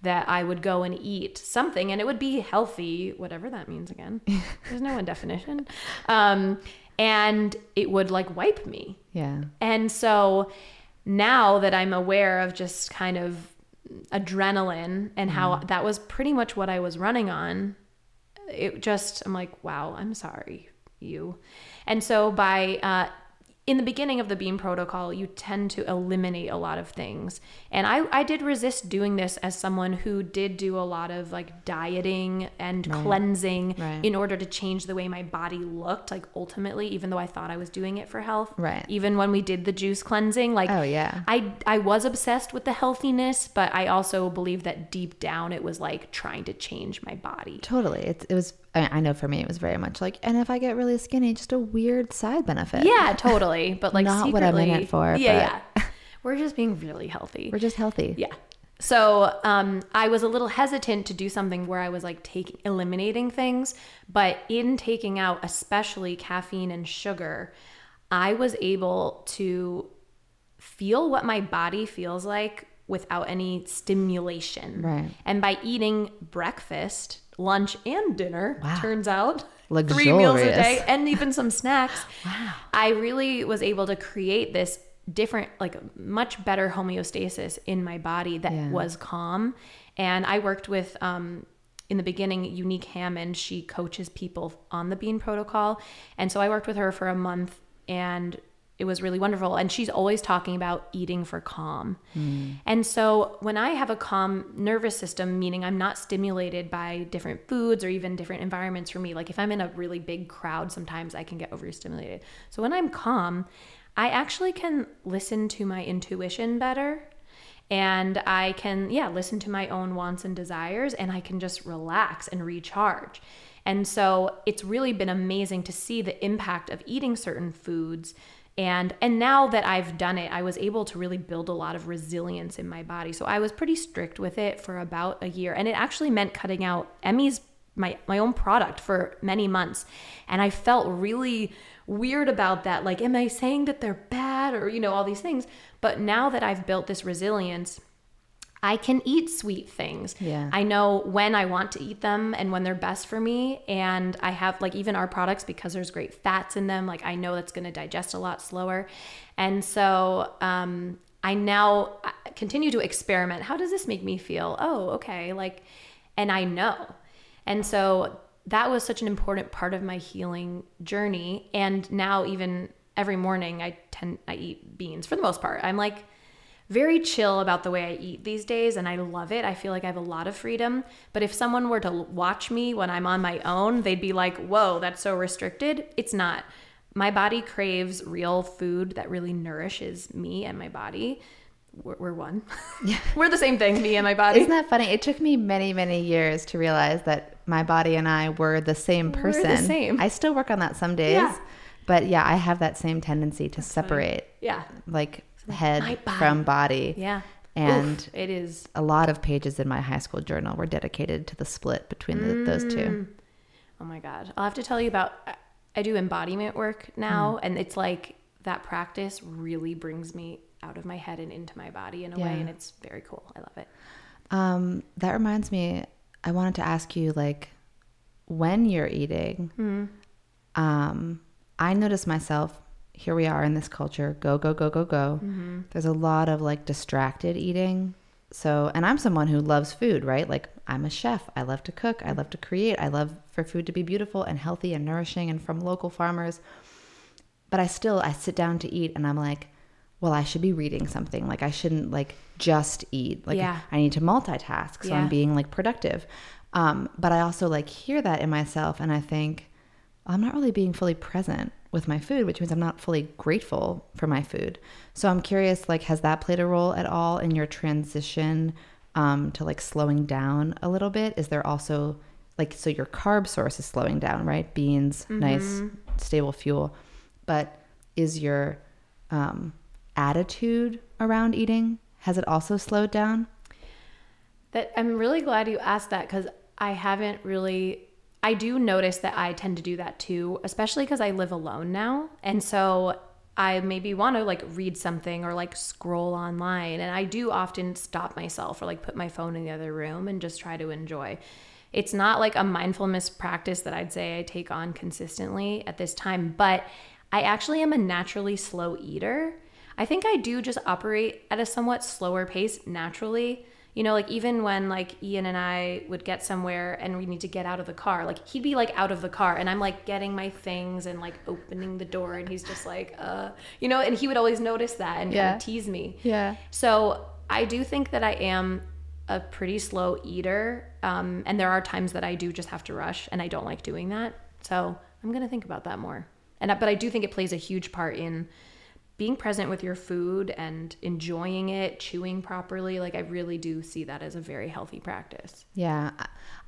that I would go and eat something, and it would be healthy, whatever that means again. There's no one definition. Um, and it would like wipe me. yeah. And so now that I'm aware of just kind of adrenaline and how that was pretty much what I was running on, it just, I'm like, wow, I'm sorry, you. And so by, uh, in the beginning of the Bean Protocol, you tend to eliminate a lot of things. And I, I did resist doing this as someone who did do a lot of like dieting and cleansing Right. in order to change the way my body looked. Like ultimately, even though I thought I was doing it for health, Right. even when we did the juice cleansing like Oh, yeah. i i was obsessed with the healthiness but i also believe that deep down it was like trying to change my body Totally. It's, it was, I I know for me, it was very much like, and if I get really skinny, just a weird side benefit. yeah totally but like Not what I'm in it for, yeah yeah we're just being really healthy We're just healthy. yeah so um, i was a little hesitant to do something where i was like taking eliminating things but in taking out especially caffeine and sugar i was able to feel what my body feels like without any stimulation. Right. And by eating breakfast, lunch, and dinner, turns out three meals a day and even some snacks. wow. I really was able to create this different, like much better homeostasis in my body that Yeah. was calm. And I worked with, um, in the beginning, Unique Hammond, she coaches people on the Bean Protocol. And so I worked with her for a month and it was really wonderful. And she's always talking about eating for calm. Mm. And so when I have a calm nervous system, meaning I'm not stimulated by different foods or even different environments for me, like if I'm in a really big crowd, sometimes I can get overstimulated. So when I'm calm, I actually can listen to my intuition better and I can, yeah, listen to my own wants and desires and I can just relax and recharge. And so it's really been amazing to see the impact of eating certain foods. And and now that I've done it, I was able to really build a lot of resilience in my body. So I was pretty strict with it for about a year. And it actually meant cutting out Emmy's my my own product for many months. And I felt really weird about that. Like, am I saying that they're bad or, you know, all these things? But now that I've built this resilience, I can eat sweet things. Yeah. I know when I want to eat them and when they're best for me. And I have like even our products because there's great fats in them. Like I know that's going to digest a lot slower. And so um, I now uh, continue to experiment. How does this make me feel? Oh, okay. Like, and I know. And so that was such an important part of my healing journey. And now even every morning I tend I eat beans for the most part. I'm like very chill about the way I eat these days and I love it. I feel like I have a lot of freedom. But if someone were to watch me when I'm on my own, they'd be like, whoa, that's so restricted. It's not. My body craves real food that really nourishes me and my body. We're, we're one. we're the same thing, me and my body. Isn't that funny? It took me many, many years to realize that my body and I were the same We're person. the same. I still work on that some days. Yeah. But yeah, I have that same tendency to separate yeah. like head from body. Yeah. And Oof, it is a lot of pages in my high school journal were dedicated to the split between the, those Mm. two. Oh my God. I'll have to tell you about, I do embodiment work now, Mm. and it's like that practice really brings me out of my head and into my body in a Yeah. way, and it's very cool. I love it. Um, that reminds me, I wanted to ask you like when you're eating, Hmm. um, I notice myself, here we are in this culture, go, go, go, go, go. Mm-hmm. There's a lot of like distracted eating. So, and I'm someone who loves food, right? Like I'm a chef. I love to cook. I love to create. I love for food to be beautiful and healthy and nourishing and from local farmers. But I still I sit down to eat and I'm like, well, I should be reading something. Like I shouldn't like just eat. Like Yeah. I need to multitask so Yeah. I'm being like productive. Um, but I also like hear that in myself and I think I'm not really being fully present with my food, which means I'm not fully grateful for my food. So I'm curious, like, has that played a role at all in your transition um, to like slowing down a little bit? Is there also like, so your carb source is slowing down, right? Beans, nice, stable fuel. But is your um, attitude around eating, has it also slowed down? That I'm really glad you asked that because I haven't really. I do notice that I tend to do that too, especially because I live alone now, and so I maybe want to like read something or like scroll online, and I do often stop myself or like put my phone in the other room and just try to enjoy. It's not like a mindfulness practice that I'd say I take on consistently at this time, but I actually am a naturally slow eater. I think I do just operate at a somewhat slower pace naturally. You know, like even when like Ian and I would get somewhere and we need to get out of the car, like he'd be like out of the car and I'm like getting my things and like opening the door and he's just like, uh, you know, and he would always notice that and Yeah. of tease me. Yeah. So I do think that I am a pretty slow eater. Um, and there are times that I do just have to rush and I don't like doing that. So I'm going to think about that more. And but I do think it plays a huge part in being present with your food and enjoying it, chewing properly. Like I really do see that as a very healthy practice. Yeah.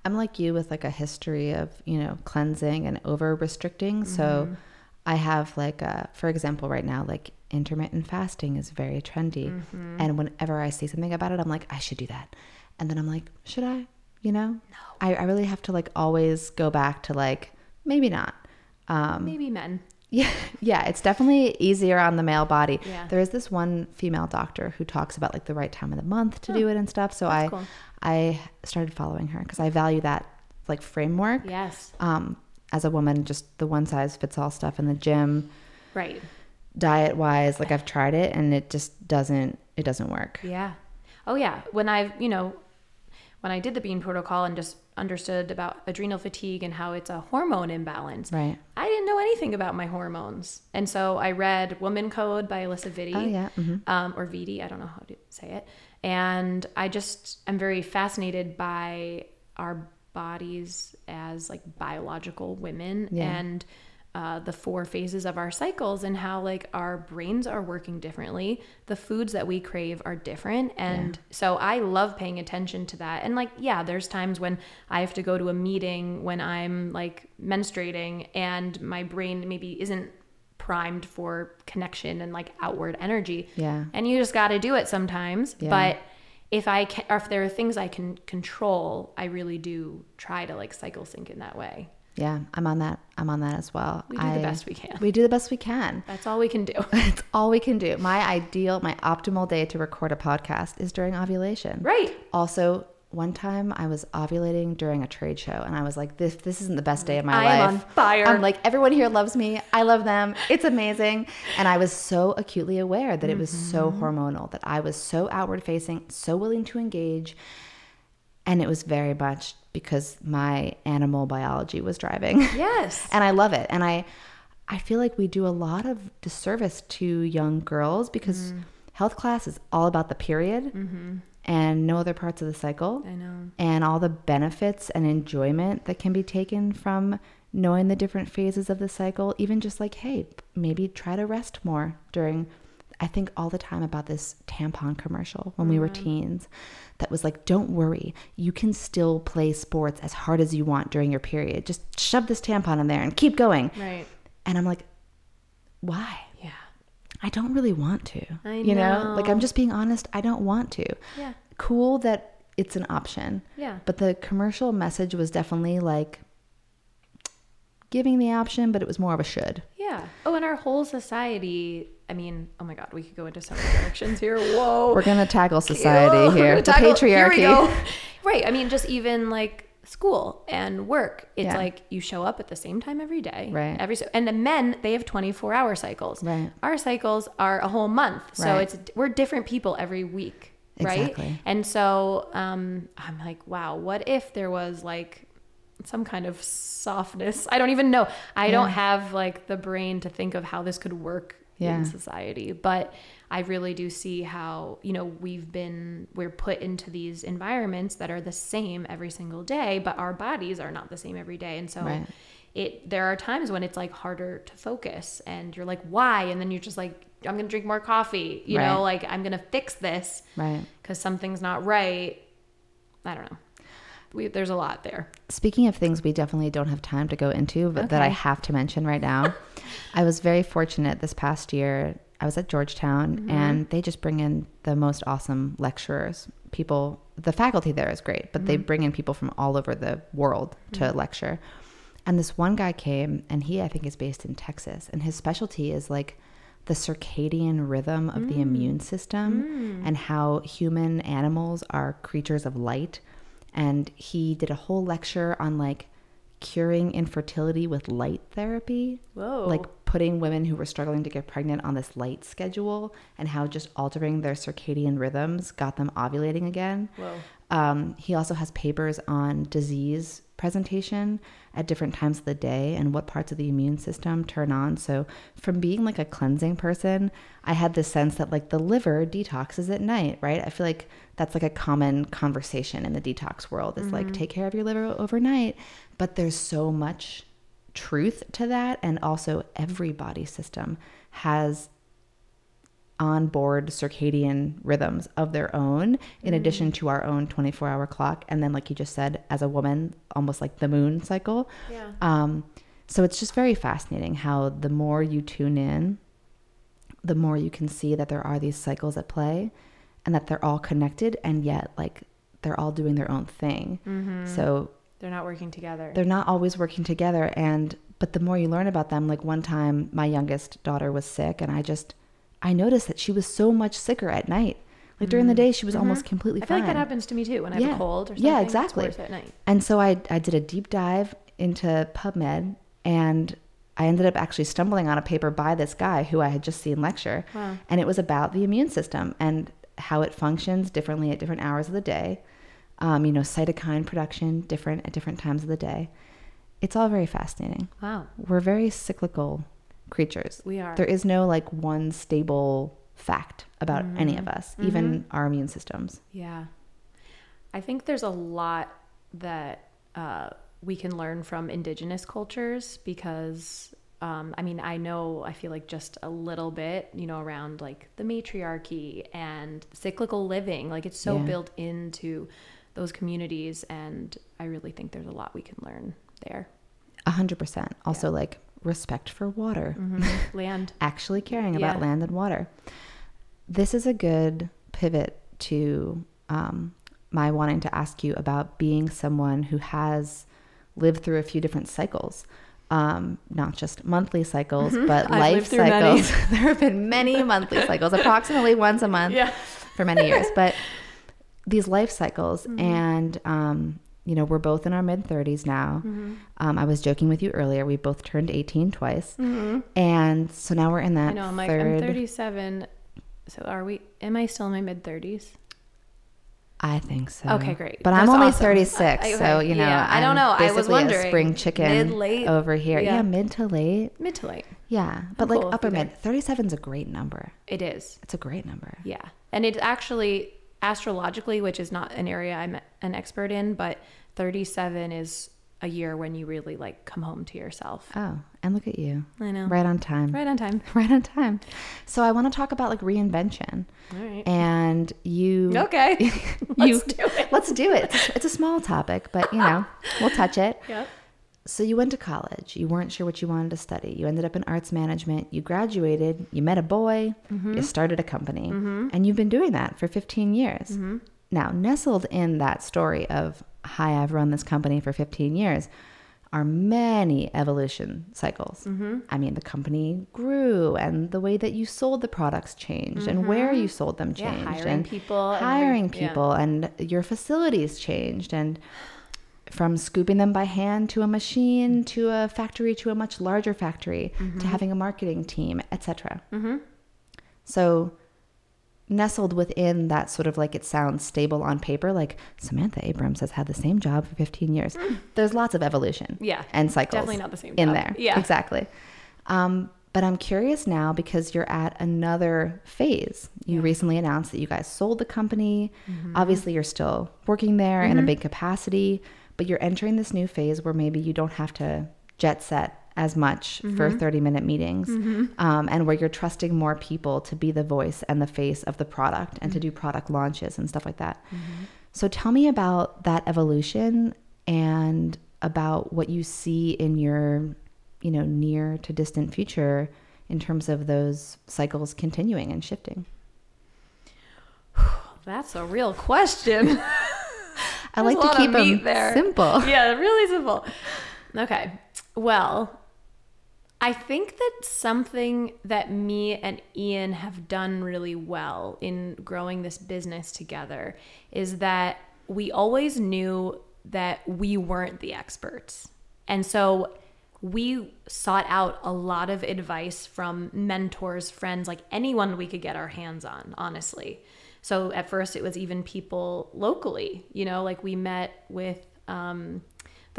I'm like you with like a history of, you know, cleansing and over restricting. So I have like a, for example, right now, like intermittent fasting is very trendy. And whenever I see something about it, I'm like, I should do that. And then I'm like, should I? You know? No. I, I really have to like always go back to like, maybe not. Um, Maybe men. Yeah, yeah, it's definitely easier on the male body. Yeah. There is this one female doctor who talks about like the right time of the month to do it and stuff. So I cool. I started following her because I value that like framework. Yes. Um, as a woman, just the one size fits all stuff in the gym, Right. diet wise, like I've tried it and it just doesn't it doesn't work. Yeah. Oh yeah. When I've, you know, when I did the bean protocol and just understood about adrenal fatigue and how it's a hormone imbalance. Right. I didn't know anything about my hormones. And so I read Woman Code by Alisa Vitti. Oh, yeah, Um, or Vitti, I don't know how to say it. And I just am very fascinated by our bodies as like biological women Yeah. and uh, the four phases of our cycles and how like our brains are working differently. The foods that we crave are different. And so i love paying attention to that. And like yeah there's times when i have to go to a meeting when i'm like menstruating and my brain maybe isn't primed for connection and like outward energy. Yeah. and you just got to do it sometimes. Yeah. but if i can or if there are things i can control i really do try to like cycle sync in that way Yeah, I'm on that. I'm on that as well. We do the best we can. We do the best we can. that's all we can do It's all we can do. My ideal, my optimal day to record a podcast is during ovulation. right Also, one time I was ovulating during a trade show and I was like, this this isn't the best day of my I life. am on fire. I'm like, everyone here loves me. I love them. It's amazing. And I was so acutely aware that it was so Mm-hmm. hormonal, that I was so outward facing, so willing to engage. And it was very much because my animal biology was driving. yes. And I love it. And I I feel like we do a lot of disservice to young girls because Mm-hmm. health class is all about the period and no other parts of the cycle. I know. And all the benefits and enjoyment that can be taken from knowing the different phases of the cycle. Even just like hey maybe try to rest more during i think all the time about this tampon commercial when we were teens that was like don't worry. You can still play sports as hard as you want during your period. Just shove this tampon in there and keep going. Right. And i'm like why? Yeah. I don't really want to I you know? like i'm just being honest. I don't want to. Yeah. Cool that it's an option yeah. but the commercial message was definitely like giving the option, but it was more of a should. yeah. Oh and our whole society i mean oh my god we could go into so many directions here whoa We're gonna tackle society Oh, here, the tackle- patriarchy. Here right. I mean, just even like school and work. It's Yeah. like you show up at the same time every day. Right. Every so and the men they have twenty four hour cycles. Right. Our cycles are a whole month. So Right. it's we're different people every week. right? Exactly. And so um, I'm like, wow, what if there was like some kind of softness? I don't even know. I don't have like the brain to think of how this could work Yeah. in society, but I really do see how, you know, we've been, we're put into these environments that are the same every single day, but our bodies are not the same every day. And so Right. it, there are times when it's like harder to focus and you're like, why? And then you're just like, I'm going to drink more coffee, you know, like I'm going to fix this Right. because something's not right. I don't know. We, there's a lot there. Speaking of things we definitely don't have time to go into, but that I have to mention right now, I was very fortunate this past year. I was at Georgetown Mm-hmm. and they just bring in the most awesome lecturers. People, the faculty there is great, but they Mm-hmm. bring in people from all over the world to lecture. And this one guy came and he, I think, is based in Texas. And his specialty is like the circadian rhythm of Mm. the immune system and how human animals are creatures of light. And he did a whole lecture on like curing infertility with light therapy. Whoa. Like putting women who were struggling to get pregnant on this light schedule and how just altering their circadian rhythms got them ovulating again. Whoa. Um, he also has papers on disease presentation at different times of the day and what parts of the immune system turn on. So, from being like a cleansing person, I had this sense that like the liver detoxes at night, right? I feel like that's like a common conversation in the detox world is like mm-hmm. take care of your liver overnight. But there's so much truth to that. And also, every body system has onboard circadian rhythms of their own in addition to our own 24 hour clock and then like you just said as a woman almost like the moon cycle Yeah. um, so it's just very fascinating how the more you tune in the more you can see that there are these cycles at play and that they're all connected and yet like they're all doing their own thing so They're not working together. they're not always working together and but the more you learn about them like one time my youngest daughter was sick and i just i noticed that she was so much sicker at night like during the day she was almost completely. Mm-hmm. I feel fine like that happens to me too when I have Yeah. a cold or something. Yeah, It's exactly. worse at night. and so i i did a deep dive into pubmed and i ended up actually stumbling on a paper by this guy who i had just seen lecture Wow. and it was about the immune system and how it functions differently at different hours of the day um, you know cytokine production different at different times of the day it's all very fascinating Wow. we're very cyclical creatures. We are. There is no like one stable fact about any Mm-hmm. of us, even our immune systems. Yeah. I think there's a lot that uh, we can learn from indigenous cultures because, um, I mean, I know, I feel like just a little bit, you know, around like the matriarchy and cyclical living. Like it's so Yeah. built into those communities. And I really think there's a lot we can learn there. A hundred percent. Also like respect for water, Land. actually caring about Yeah. land and water. This is a good pivot to um, my wanting to ask you about being someone who has lived through a few different cycles. Um, not just monthly cycles, but Mm-hmm. I've life lived through many. cycles. there have been many monthly cycles, approximately once a month. Yeah. for many years. But these life cycles, Mm-hmm. and um, you know, we're both in our mid 30s now. Mm-hmm. Um, I was joking with you earlier. We both turned 18 twice, and so now we're in that I know. I'm like, third. I'm 37. So are we, am I still in my mid 30s? I think so. Okay, great. But I'm only awesome. 36, I- so you know, Yeah, I don't know. I was wondering. spring chicken Mid, late? over here. Yeah. Yeah. mid to late. Mid to late. Yeah, but I'm like cool upper mid. 37 is a great number. It is. It's a great number. Yeah. And it's actually astrologically, which is not an area I'm an expert in, but 37 is a year when you really like come home to yourself. Oh, and look at you, I know. right on time. Right on time. right on time. So I want to talk about like reinvention. All right. And you Okay. you Let's do it. let's do it. It's, it's a small topic, but you know, we'll touch it. Yep. So you went to college. You weren't sure what you wanted to study. You ended up in arts management. You graduated. You met a boy. Mm-hmm. You started a company. And you've been doing that for 15 years. Mm-hmm. Now, nestled in that story of, hi, I've run this company for 15 years, are many evolution cycles. Mm-hmm. I mean, the company grew and the way that you sold the products changed and where you sold them Mm-hmm. Yeah, changed. hiring and people and Hiring yeah. people and your facilities changed. And from scooping them by hand to a machine to a factory to a much larger factory Mm-hmm. to having a marketing team, etc. So nestled within that sort of like it sounds stable on paper, like Samantha Abrams has had the same job for 15 years. There's lots of evolution Yeah, and cycles. definitely not the same in job. there. Yeah. exactly. Um, but I'm curious now because you're at another phase. You recently announced that you guys sold the company. Mm-hmm. Obviously, you're still working there in a big capacity, but you're entering this new phase where maybe you don't have to jet set as much for Mm-hmm. 30 minute meetings um, and where you're trusting more people to be the voice and the face of the product and to do product launches and stuff like that. So tell me about that evolution and about what you see in your, you know, near to distant future in terms of those cycles continuing and shifting. That's a real question. I like to keep them there. simple. yeah, really simple. Okay. Well, I think that something that me and Ian have done really well in growing this business together is that we always knew that we weren't the experts. And so we sought out a lot of advice from mentors, friends, like anyone we could get our hands on, honestly. So at first it was even people locally, you know, like we met with um,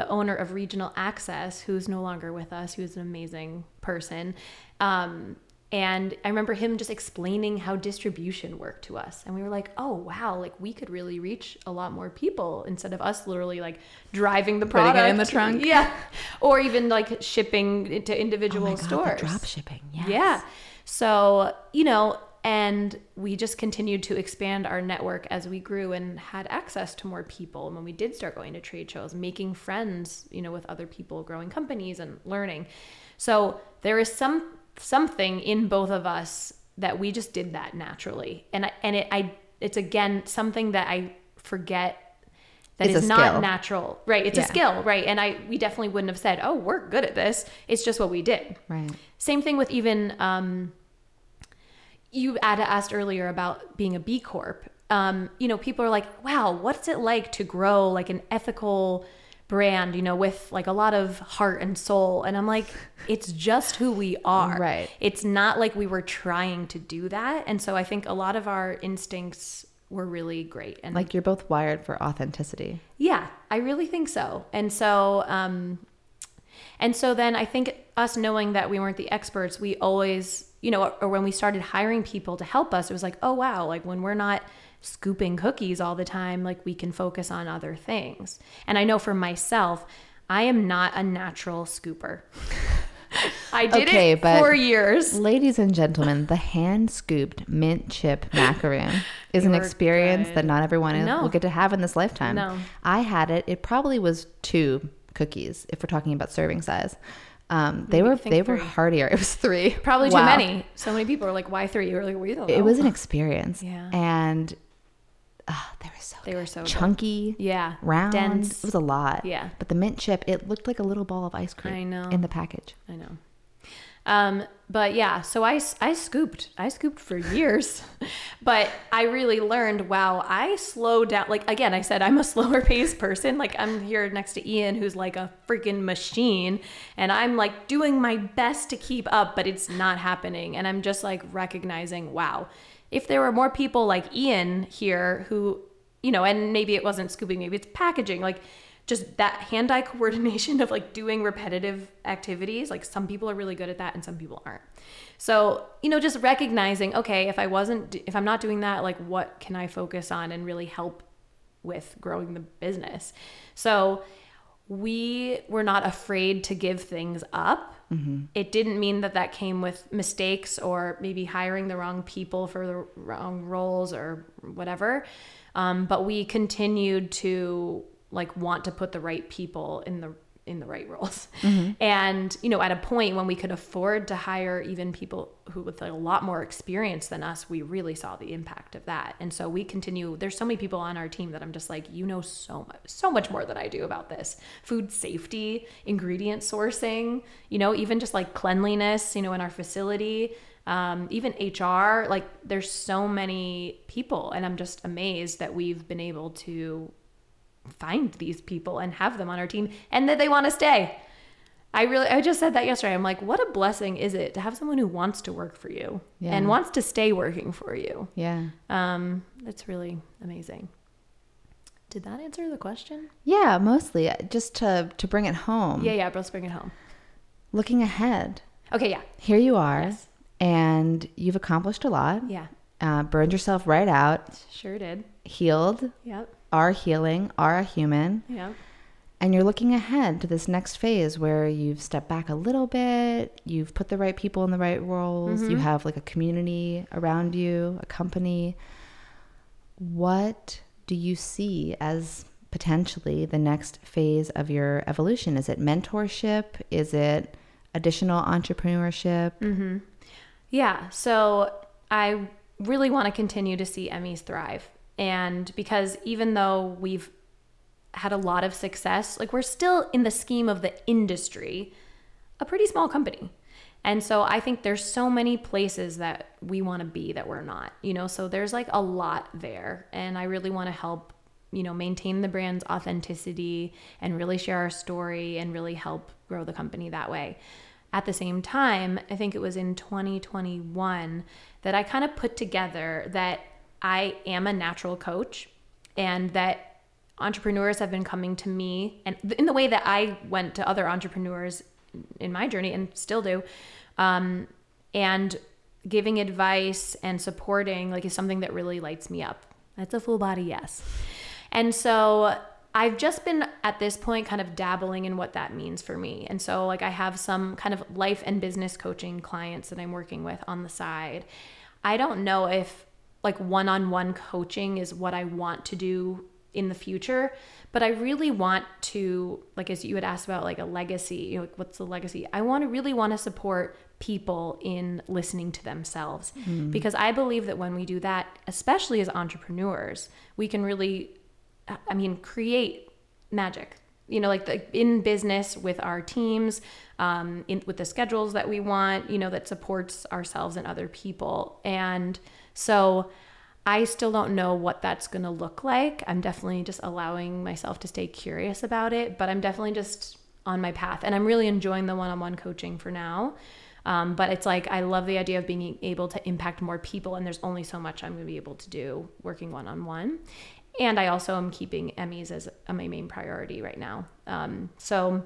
the owner of Regional Access, who's no longer with us, who's an amazing person. Um, and I remember him just explaining how distribution worked to us. And we were like, oh, wow, like we could really reach a lot more people instead of us literally like driving the Putting it product in the trunk. Yeah. Or even like shipping to individual Oh God, stores. drop shipping. Yes. Yeah. So, you know, and we just continued to expand our network as we grew and had access to more people. And when we did start going to trade shows, making friends, you know, with other people, growing companies and learning. So there is some something in both of us that we just did that naturally. And I, and it I it's again something that I forget that It's is not skill. natural. Right. It's Yeah. a skill, right? And I we definitely wouldn't have said, "Oh, we're good at this." It's just what we did. Right. Same thing with even um, you had asked earlier about being a B Corp. Um, you know, people are like, "Wow, what's it like to grow like an ethical brand?" You know, with like a lot of heart and soul. And I'm like, it's just who we are. Right. It's not like we were trying to do that. And so I think a lot of our instincts were really great. And Like you're both wired for authenticity. yeah, I really think so. And so, um, and so then I think us knowing that we weren't the experts, we always, you know, or when we started hiring people to help us, it was like, oh wow, like when we're not scooping cookies all the time, like we can focus on other things. And I know for myself, I am not a natural scooper. I did Okay, it but- for years. Ladies and gentlemen, the hand scooped mint chip macaroon is an experience good. that not everyone No. will get to have in this lifetime. No. I had it. It probably was two cookies if we're talking about serving size. Um, they were they were three. heartier. It was three. Probably too many. So many people are like, why three? You were like, we don't know. It was an experience. Yeah. And ah, they were so They were so good. chunky. Yeah. Round. Dense. It was a lot. Yeah. But the mint chip, it looked like a little ball of ice cream I know. in the package. I know. Um, but yeah, so I, I scooped, I scooped for years, but I really learned, wow, I slowed down. Like, again, I said, I'm a slower paced person. Like I'm here next to Ian, who's like a freaking machine and I'm like doing my best to keep up, but it's not happening. And I'm just like recognizing, wow, if there were more people like Ian here who, you know, and maybe it wasn't scooping, maybe it's packaging, like just that hand-eye coordination of like doing repetitive activities like some people are really good at that and some people aren't. So you know just recognizing okay if i wasn't if i'm not doing that like what can i focus on and really help with growing the business? So we were not afraid to give things up. It didn't mean that that came with mistakes or maybe hiring the wrong people for the wrong roles or whatever. Um, but we continued to like want to put the right people in the in the right roles. And you know at a point when we could afford to hire even people who with a lot more experience than us we really saw the impact of that. And so we continue there's so many people on our team that i'm just like you know so much so much more than i do about this. Food safety ingredient sourcing you know even just like cleanliness you know in our facility um, even hr like there's so many people. And i'm just amazed that we've been able to find these people and have them on our team and that they want to stay. I really, I just said that yesterday. I'm like, what a blessing is it to have someone who wants to work for you Yeah. and wants to stay working for you? Yeah. Um, it's really amazing. Did that answer the question? Yeah, mostly just to to bring it home. Yeah, yeah, let's bring it home. Looking ahead. Okay, yeah, Here you are Yes. and you've accomplished a lot. yeah, Uh, burned yourself right out, sure did. healed, Yep, are healing, are a human. yep. And you're looking ahead to this next phase where you've stepped back a little bit, you've put the right people in the right roles, you mm-hmm. have like a community around you, a company. What do you see as potentially the next phase of your evolution? Is it mentorship? Is it additional entrepreneurship? Mm-hmm. Yeah, so I really want to continue to see Emmy's thrive. And because even though we've had a lot of success, like we're still in the scheme of the industry, a pretty small company. And so I think there's so many places that we want to be that we're not, you know, so there's like a lot there. And I really want to help, you know, maintain the brand's authenticity and really share our story and really help grow the company that way. At the same time, I think it was in 2021 that I kind of put together that I am a natural coach and that entrepreneurs have been coming to me and in the way that I went to other entrepreneurs in my journey and still do um, and giving advice and supporting like is something that really lights me up that's a full body yes and so I've just been at this point kind of dabbling in what that means for me. And so, like, I have some kind of life and business coaching clients that I'm working with on the side. I don't know if like one on one coaching is what I want to do in the future, but I really want to, like, as you had asked about, like, a legacy, you know, like, what's the legacy? I want to really want to support people in listening to themselves because I believe that when we do that, especially as entrepreneurs, we can really I mean, create magic. You know, like the, in business with our teams, um, in, with the schedules that we want, you know, that supports ourselves and other people. And so I still don't know what that's going to look like. I'm definitely just allowing myself to stay curious about it, but I'm definitely just on my path. And I'm really enjoying the one on one coaching for now. Um, but it's like I love the idea of being able to impact more people, and there's only so much I'm going to be able to do working one on one. And I also am keeping Emmy's as my main priority right now. Um, so,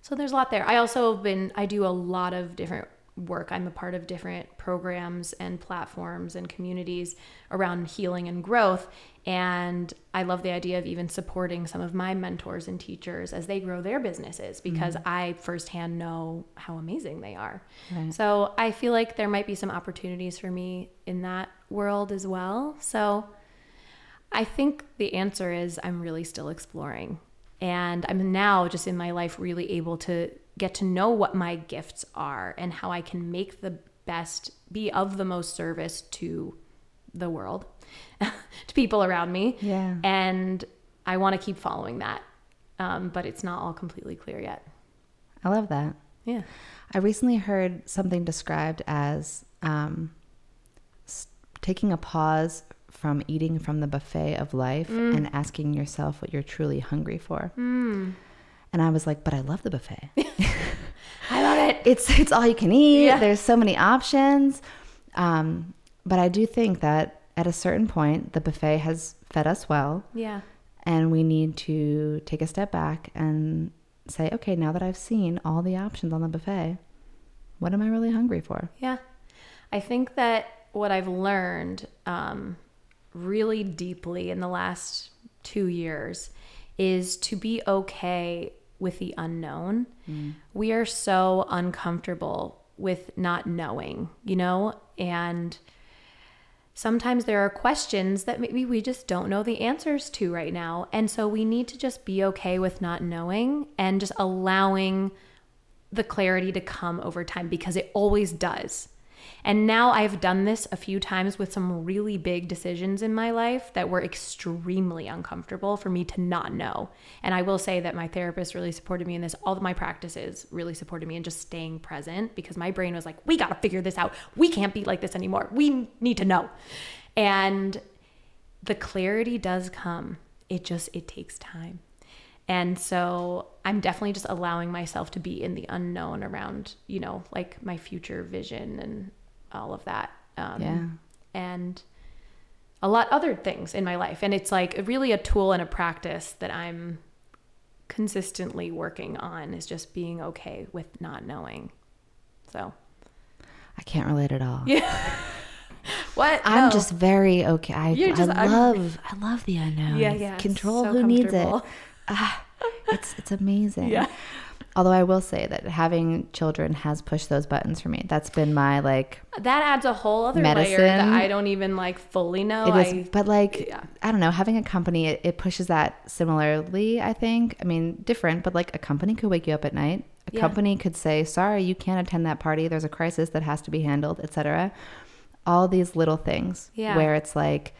so there's a lot there. I also have been I do a lot of different work. I'm a part of different programs and platforms and communities around healing and growth. And I love the idea of even supporting some of my mentors and teachers as they grow their businesses mm-hmm. because I firsthand know how amazing they are. Right. So I feel like there might be some opportunities for me in that world as well. So I think the answer is I'm really still exploring. And I'm now just in my life really able to get to know what my gifts are and how I can make the best, be of the most service to the world, to people around me. Yeah. And I want to keep following that. Um, but it's not all completely clear yet. I love that. Yeah. I recently heard something described as um, taking a pause from eating from the buffet of life and asking yourself what you're truly hungry for. And I was like, but I love the buffet. I love it. it's it's all you can eat. Yeah. There's so many options. Um, but I do think that at a certain point, the buffet has fed us well, Yeah. and we need to take a step back and say, okay, now that I've seen all the options on the buffet, what am I really hungry for? Yeah. I think that what I've learned um, really deeply in the last two years is to be okay with the unknown. Mm. We are so uncomfortable with not knowing, you know? And sometimes there are questions that maybe we just don't know the answers to right now. And so we need to just be okay with not knowing and just allowing the clarity to come over time because it always does. And now I've done this a few times with some really big decisions in my life that were extremely uncomfortable for me to not know. And I will say that my therapist really supported me in this. All of my practices really supported me in just staying present because my brain was like, we got to figure this out. We can't be like this anymore. We need to know. And the clarity does come. It just it takes time. And so I'm definitely just allowing myself to be in the unknown around, you know, like my future vision and all of that. Um, Yeah. And a lot other things in my life. And it's like really a tool and a practice that I'm consistently working on is just being okay with not knowing. So, I can't relate at all. yeah. what? I'm No. just very okay. I, just- I I'm- love I love the unknown. Yeah, yeah, Control so who needs it. Ah, it's it's amazing. Yeah. Although I will say that having children has pushed those buttons for me. That's been my like That adds a whole other layer that I don't even like fully know. it is I, but like yeah. I don't know, having a company it, it pushes that similarly, I think. I mean, different, but like a company could wake you up at night. A Yeah. company could say, "Sorry, you can't attend that party. There's a crisis that has to be handled," etc. All these little things Yeah. where it's like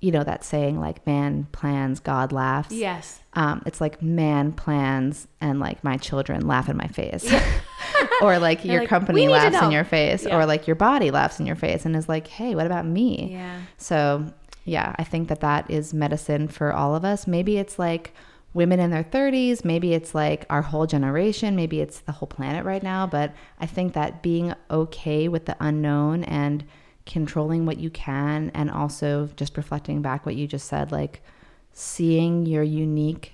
you know that saying like man plans, God laughs. yes. um, it's like man plans and like my children laugh in my face or like They're your like, company "We need to laughs in your face Yeah. or like your body laughs in your face and is like hey what about me Yeah. so yeah i think that that is medicine for all of us maybe it's like women in their 30s maybe it's like our whole generation maybe it's the whole planet right now but i think that being okay with the unknown and controlling what you can and also just reflecting back what you just said like seeing your unique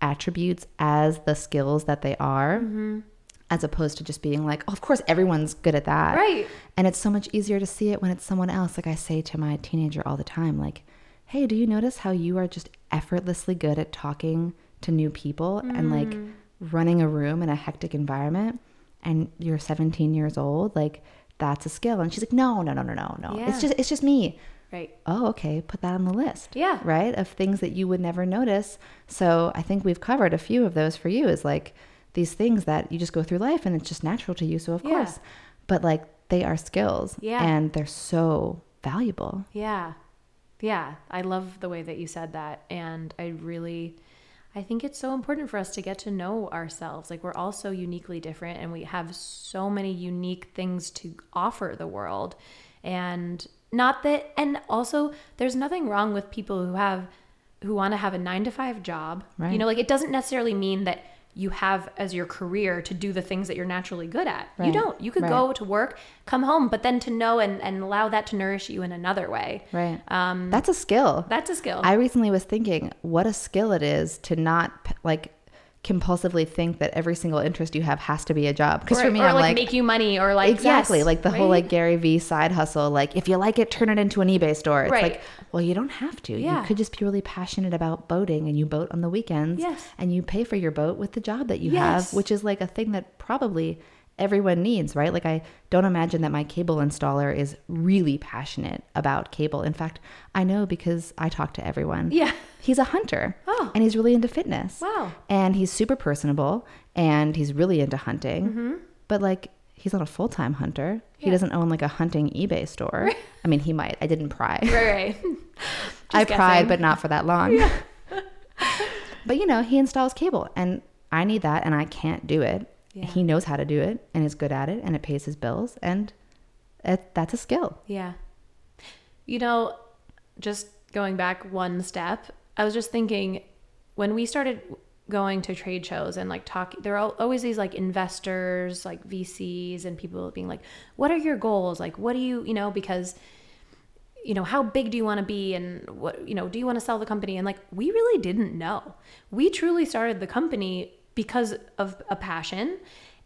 attributes as the skills that they are Mm-hmm. as opposed to just being like oh, of course everyone's good at that Right. and it's so much easier to see it when it's someone else like i say to my teenager all the time like hey do you notice how you are just effortlessly good at talking to new people and like Mm. running a room in a hectic environment and you're 17 years old like that's a skill and she's like no no no no no no Yeah. it's just it's just me Right. oh, okay, put that on the list. Yeah. Right? Of things that you would never notice. So I think we've covered a few of those for you is like these things that you just go through life and it's just natural to you. So of Yeah. course, but like they are skills Yeah. and they're so valuable. Yeah. Yeah. I love the way that you said that. And I really, I think it's so important for us to get to know ourselves. Like, we're all so uniquely different and we have so many unique things to offer the world. And not that, and also, there's nothing wrong with people who have, who want to have a nine to five job. You know, like, it doesn't necessarily mean that you have as your career to do the things that you're naturally good at. You don't. You could Right. go to work, come home, but then to know and, and allow that to nourish you in another way. Right. Um, That's a skill. that's a skill. I recently was thinking what a skill it is to not like compulsively think that every single interest you have has to be a job. Because or, for me, or I'm like, like, make you money or like exactly yes, like the whole like Gary V side hustle. Like if you like it, turn it into an eBay store. It's Right. like, well, you don't have to. Yeah. You could just be really passionate about boating and you boat on the weekends. Yes. And you pay for your boat with the job that you Yes. have, which is like a thing that probably everyone needs, right? Like I don't imagine that my cable installer is really passionate about cable. In fact, I know because I talk to everyone. Yeah. He's a hunter. Oh. And he's really into fitness. Wow. And he's super personable and he's really into hunting. Mm-hmm. But like he's not a full-time hunter. He doesn't own like a hunting eBay store. I mean, he might. I didn't pry. Right, right. I Just pried, but not for that long. Yeah. but you know, he installs cable and I need that and I can't do it. Yeah. He knows how to do it and is good at it and it pays his bills and it, that's a skill. Yeah. You know, just going back one step, I was just thinking when we started going to trade shows and like talk there are always these like investors, like VCs and people being like, "What are your goals? Like what do you, you know, because you know, how big do you want to be and what, you know, do you want to sell the company? And like, we really didn't know. We truly started the company because of a passion.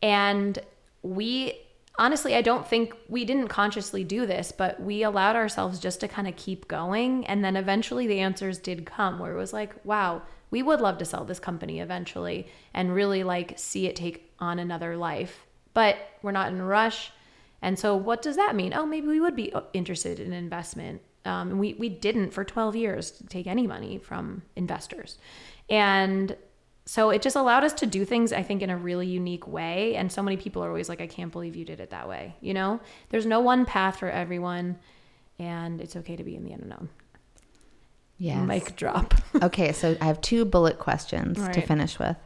And we, honestly, I don't think we didn't consciously do this, but we allowed ourselves just to kind of keep going. And then eventually the answers did come where it was like, wow, we would love to sell this company eventually and really like see it take on another life. But we're not in a rush. And so, what does that mean? Oh, maybe we would be interested in investment. Um, we, we didn't for 12 years take any money from investors. And so it just allowed us to do things, I think, in a really unique way. And so many people are always like, I can't believe you did it that way. You know, there's no one path for everyone. And it's okay to be in the unknown. Yeah. Mic drop. okay, so I have two bullet questions All to finish with.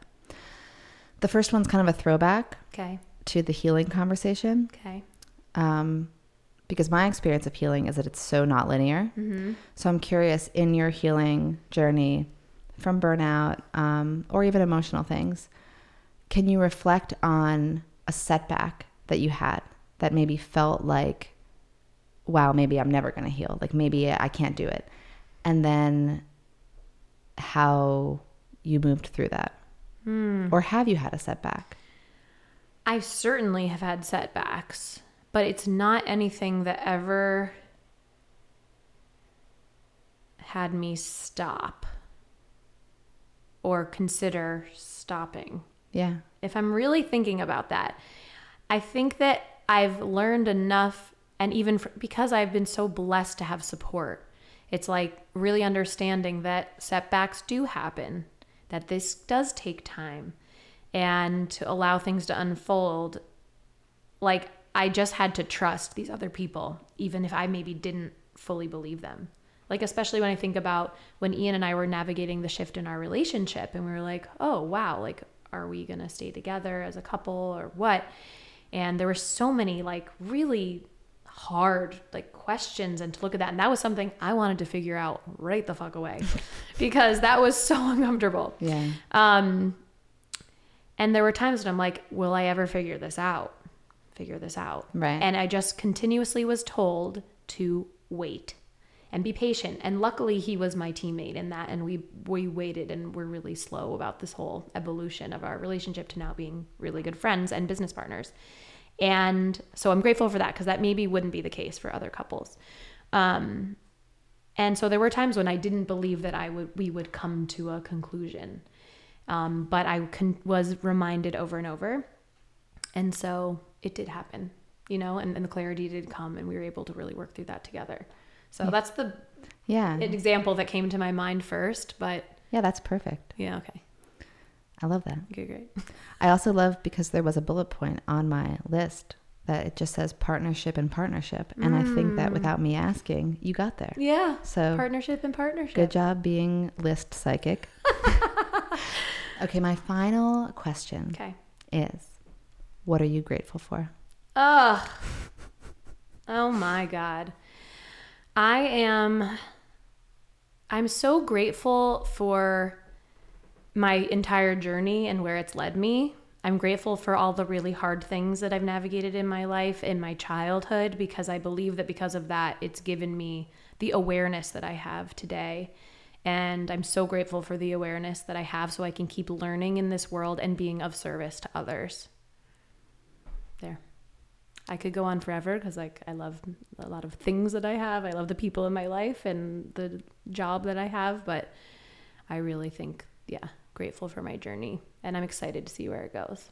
The first one's kind of a throwback okay. to the healing conversation. Okay. um, because my experience of healing is that it's so not linear. Mm-hmm. So I'm curious in your healing journey from burnout um, or even emotional things, can you reflect on a setback that you had that maybe felt like, wow, maybe I'm never going to heal? Like maybe I can't do it. And then how you moved through that? Or have you had a setback? I certainly have had setbacks, but it's not anything that ever had me stop or consider stopping. Yeah. If I'm really thinking about that, I think that I've learned enough, and even for, because I've been so blessed to have support, it's like really understanding that setbacks do happen, that this does take time, and to allow things to unfold. Like, I just had to trust these other people, even if I maybe didn't fully believe them. Like, especially when I think about when Ian and I were navigating the shift in our relationship, and we were like, oh, wow, like, are we going to stay together as a couple or what? And there were so many, like, really hard like questions and to look at that and that was something i wanted to figure out right the fuck away because that was so uncomfortable Yeah. um, and there were times when I'm like, will I ever figure this out? Figure this out. Right. And I just continuously was told to wait and be patient. And luckily he was my teammate in that and we we waited and we're really slow about this whole evolution of our relationship to now being really good friends and business partners. And so I'm grateful for that because that maybe wouldn't be the case for other couples. Um, and so there were times when I didn't believe that I would we would come to a conclusion. Um, but I con- was reminded over and over. And so it did happen, you know, and, and the clarity did come and we were able to really work through that together. So that's the Yeah. an example that came to my mind first, but yeah, that's perfect. yeah, okay. I love that. Okay, great. I also love because there was a bullet point on my list that it just says partnership and partnership. And I think that mm. without me asking, you got there. Yeah. So partnership and partnership. good job being list psychic. okay, my final question Okay. is what are you grateful for? Ugh. Oh my God. I am I'm so grateful for my entire journey and where it's led me. I'm grateful for all the really hard things that I've navigated in my life in my childhood because I believe that because of that it's given me the awareness that I have today. And I'm so grateful for the awareness that I have so I can keep learning in this world and being of service to others. There. I could go on forever because like I love a lot of things that I have. I love the people in my life and the job that I have, but I really think yeah, grateful for my journey and I'm excited to see where it goes.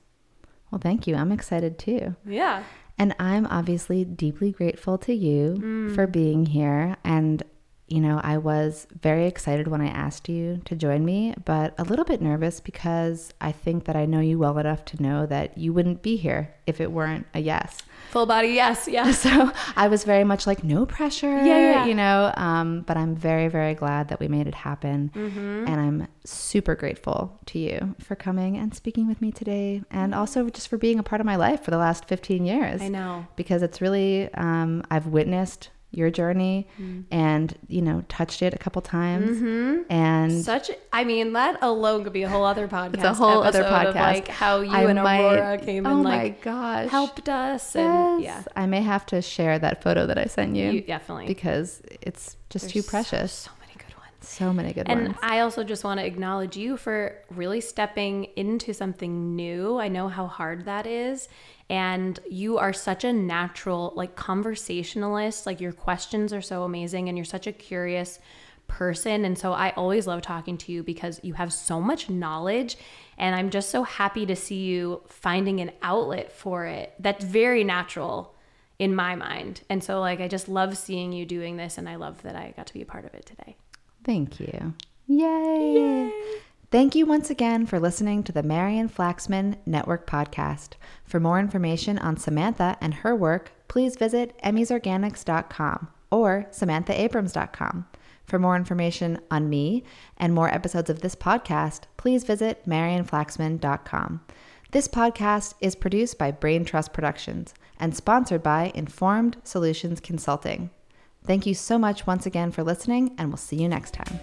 Well, thank you. I'm excited too. Yeah. And I'm obviously deeply grateful to you mm. for being here. And, you know, I was very excited when I asked you to join me, but a little bit nervous because I think that I know you well enough to know that you wouldn't be here if it weren't a yes. Full body yes, yeah. So I was very much like, no pressure, Yeah, yeah. you know. Um, but I'm very, very glad that we made it happen. Mm-hmm. And I'm super grateful to you for coming and speaking with me today. And also just for being a part of my life for the last 15 years. I know. Because it's really, um, I've witnessed your journey Mm. and, you know, touched it a couple times. Mm-hmm. And Such I mean, that alone could be a whole other podcast. it's a whole other podcast. like how you I and might- Aurora came oh and my like gosh. helped us and Yes. yeah. I may have to share that photo that I sent you, You, definitely. because it's just There's too precious. So, ones. So many good And ones. I also just want to acknowledge you for really stepping into something new. I know how hard that is. And you are such a natural, like, conversationalist. Like, your questions are so amazing, and you're such a curious person. And so I always love talking to you because you have so much knowledge. And I'm just so happy to see you finding an outlet for it that's very natural in my mind. And so, like, I just love seeing you doing this. And I love that I got to be a part of it today. Thank you. Yay. Thank you once again for listening to the Marian Flaxman Network podcast. For more information on Samantha and her work, please visit emmysorganics.com or samanthaabrams.com. For more information on me and more episodes of this podcast, please visit marianflaxman.com. This podcast is produced by Brain Trust Productions and sponsored by Informed Solutions Consulting. Thank you so much once again for listening, and we'll see you next time.